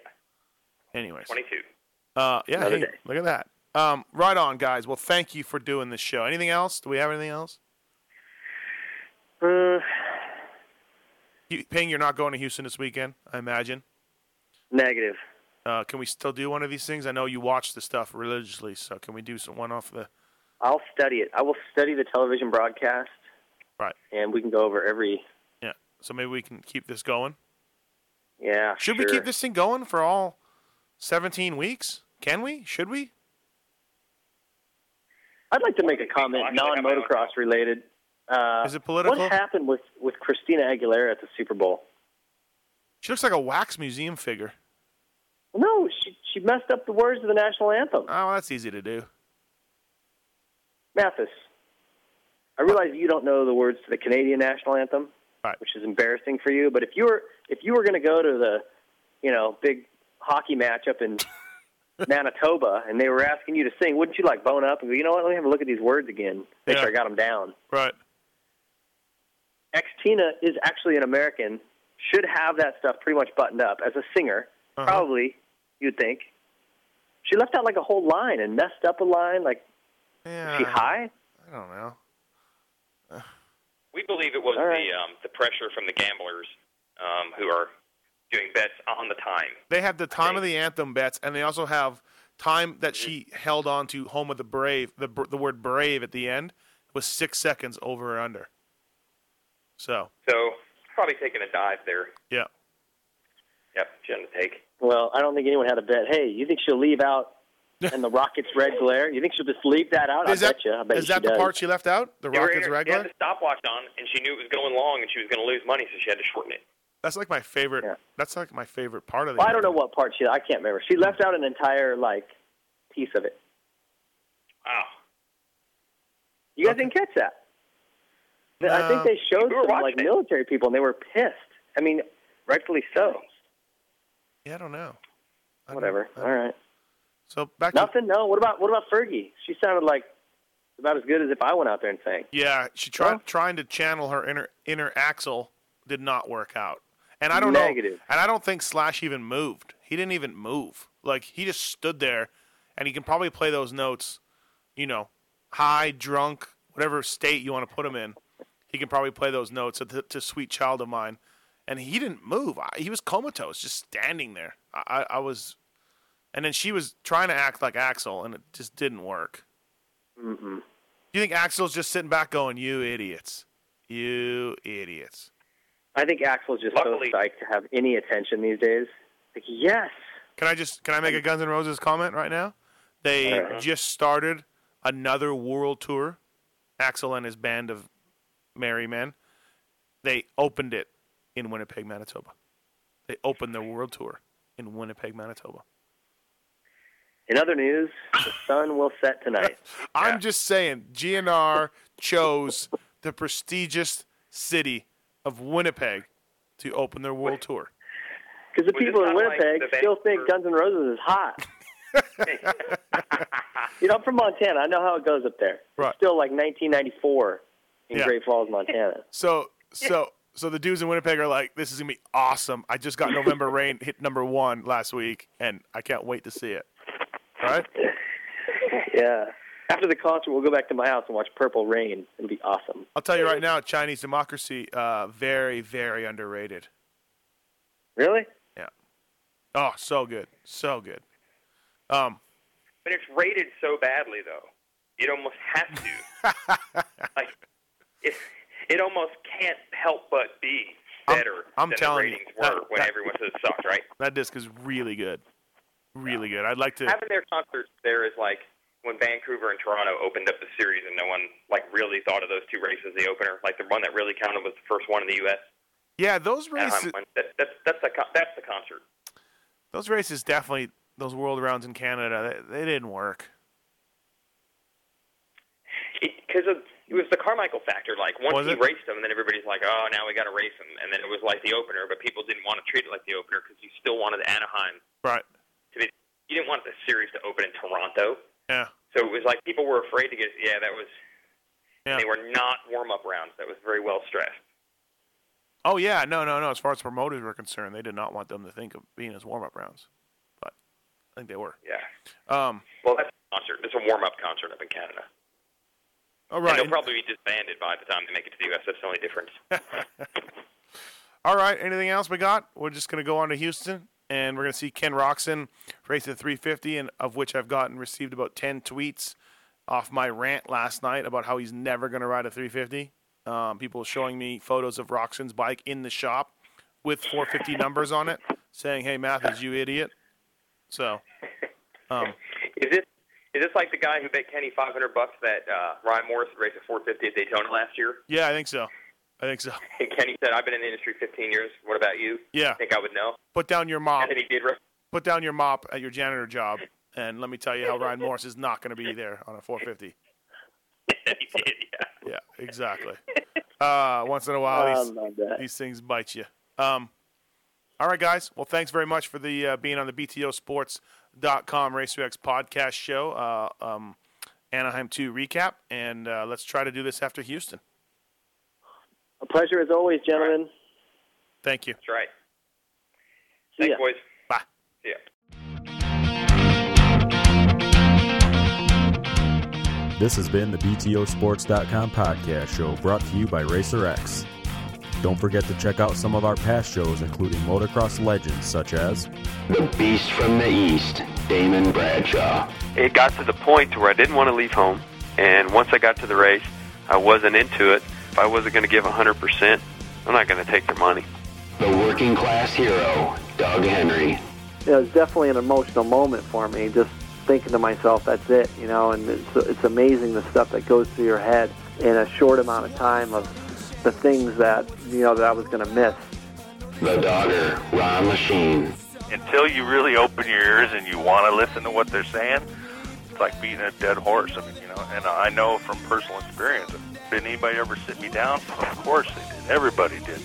anyways. 22. Uh, yeah, Another hey, day. look at that. Um, right on, guys. Well, thank you for doing this show. Anything else? Do we have anything else? Uh, You, Ping, you're not going to Houston this weekend, I imagine. negative. Uh, can we still do one of these things? I know you watch the stuff religiously, so can we do some one off the? I'll study it. I will study the television broadcast, Right. and we can go over every. Yeah. So maybe we can keep this going. Yeah. Should sure. we keep this thing going for all 17 weeks? Can we? Should we? I'd like to make a comment, Actually, I have my own non-motocross related. Uh, Is it political? What happened with with Christina Aguilera at the Super Bowl? She looks like a wax museum figure. No, she she messed up the words of the national anthem. Oh, that's easy to do. Matthes, I realize you don't know the words to the Canadian national anthem, Right. which is embarrassing for you. But if you were if you were going to go to the, you know, big hockey match up in Manitoba, and they were asking you to sing, wouldn't you like bone up and go, you know what? Let me have a look at these words again. Make Yeah. sure I got them down. Right. Ex Tina is actually an American. Should have that stuff pretty much buttoned up as a singer. Uh-huh. Probably, you'd think. She left out like a whole line and messed up a line. Like, Yeah. is she high? I don't know. We believe it was All right. the um, the pressure from the gamblers um, who are doing bets on the time. They have the time of the anthem bets, and they also have time that she held on to "Home of the Brave." The the word "brave" at the end was six seconds over or under. So So probably taking a dive there. yeah, Yep, she had to take. Well, I don't think anyone had a bet. Hey, you think she'll leave out and the Rockets red glare? You think she'll just leave that out? is I that bet you. I bet is you that she the does. part she left out? The They were Rockets here- She regular. had the stopwatch on, and she knew it was going long, and she was going to lose money, so she had to shorten it. That's like my favorite. Yeah. That's like my favorite part of the. Well, I don't know what part she. I can't remember. She left out an entire like piece of it. Wow. You guys didn't catch that? I think they showed We some like it. military people, and they were pissed. I mean, rightfully so. Yeah, I don't know. I don't- Whatever. I- All right. So back to Nothing. No. What about what about Fergie? She sounded like about as good as if I went out there and sang. Yeah, she tried trying to channel her inner inner Axl did not work out. And I don't know and I don't think Slash even moved. He didn't even move. Like he just stood there and he can probably play those notes, you know, high, drunk, whatever state you want to put him in. He can probably play those notes to, to Sweet Child of Mine. And he didn't move. I, he was comatose, just standing there. I, I was and then she was trying to act like Axl and it just didn't work. Mm-mm. Do you think Axl's just sitting back going, "You idiots, you idiots"? I think Axl's just Luckily- so psyched to have any attention these days. Like, yes. Can I just can I make a Guns N' Roses comment right now? They Uh-huh. just started another world tour. Axl and his band of merry men. They opened it in Winnipeg, Manitoba. They opened their world tour in Winnipeg, Manitoba. In other news, the sun will set tonight. I'm just saying, GNR chose the prestigious city of Winnipeg to open their world tour. Because the Was people in kinda like Winnipeg still think Vancouver- Guns N' Roses is hot. you know, I'm from Montana. I know how it goes up there. Right. It's still like 1994 in Yeah. Great Falls, Montana. So so So the dudes in Winnipeg are like, "This is gonna be awesome." I just got November Rain hit number one last week, and I can't wait to see it. Right? Yeah. After the concert, we'll go back to my house and watch Purple Rain. It'll be awesome. I'll tell you right now, Chinese democracy, uh, very, very underrated. Really? Yeah. Oh, so good, so good. Um, But it's rated so badly, though. It almost has to. like, it, it almost can't help but be better I'm than telling the you, ratings that- were when that- everyone says it sucks, right? that disc is really good, really good. I'd like to. Having their concerts there is like when Vancouver and Toronto opened up the series and no one like really thought of those two races the opener. Like the one that really counted was the first one in the U.S. Yeah, those races. That, that's that's the that's the concert. those races definitely, those world rounds in Canada, they, they didn't work. because of it was the Carmichael factor. Like once Was he it? raced him, and then everybody's like, "Oh, now we got to race him," and then it was like the opener, but people didn't want to treat it like the opener because you still wanted Anaheim Right. To. You didn't want the series to open in Toronto, Yeah. so it was like people were afraid to get. Yeah, that was. Yeah. They were not warm up rounds. That was very well stressed. Oh yeah, no, no, no. As far as promoters were concerned, they did not want them to think of being as warm up rounds, but I think they were. Yeah. Um. Well, that's a concert. It's a warm up concert up in Canada. All And right. they'll probably be disbanded by the time they make it to the U.S. That's the only difference. All right. Anything else we got? We're just gonna go on to Houston, and we're gonna see Ken Roczen race the 350, and of which I've gotten received about 10 tweets off my rant last night about how he's never gonna ride a 350. Um, people showing me photos of Roczen's bike in the shop with 450 numbers on it, saying, "Hey, Matthes, you idiot." So, um, Is this is this like the guy who bet Kenny 500 bucks that uh, Ryan Morais would race a 450 at Daytona last year? yeah, I think so. I think so. And Kenny said, "I've been in the industry 15 years. What about you? Yeah. I think I would know." Put down your mop. And then he did. Race. Put down your mop at your janitor job, and let me tell you how Ryan Morais is not going to be there on a 450. he did, yeah. Yeah, exactly. Uh, once in a while, these, these things bite you. Um, all right, guys. Well, thanks very much for the uh, being on the BTOsports.com RacerX podcast show, uh, um, Anaheim 2 recap, and uh, let's try to do this after Houston. A pleasure as always, gentlemen. Thank you. That's right. See Thanks, ya. boys. Bye. See ya. This has been the BTOsports.com podcast show brought to you by RacerX. Don't forget to check out some of our past shows, including motocross legends such as The Beast from the East, Damon Bradshaw. it got to the point to where I didn't want to leave home. And once I got to the race, I wasn't into it. If I wasn't going to give 100%, I'm not going to take their money. The working class hero, Doug Henry. it was definitely an emotional moment for me. Just thinking to myself, "That's it," you know. And it's it's amazing the stuff that goes through your head in a short amount of time of the things that you know that I was going to miss. The Dogger, Ron Lechien. until you really open your ears and you want to listen to what they're saying, it's like beating a dead horse. I mean, you know, and I know from personal experience. Did anybody ever sit me down? Of course they did. Everybody did.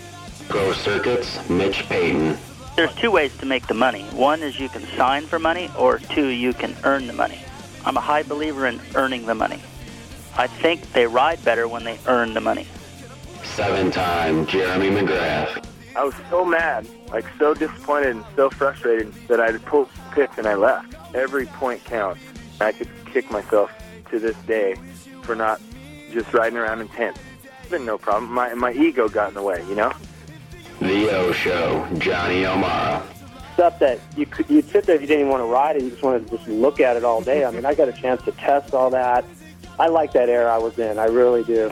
Pro Circuits, Mitch Payton. There's two ways to make the money. One is you can sign for money, or two, you can earn the money. I'm a high believer in earning the money. I think they ride better when they earn the money. Seven-time Jeremy McGrath. I was so mad, like so disappointed and so frustrated that I pulled pits and I left. Every point counts. I could kick myself to this day for not just riding around in tents. It's Been no problem. My my ego got in the way, you know. The O Show, Johnny O'Mara. Stuff that you could you'd sit there if you didn't even want to ride it. You just wanted to just look at it all day. I mean, I got a chance to test all that. I like that era I was in. I really do.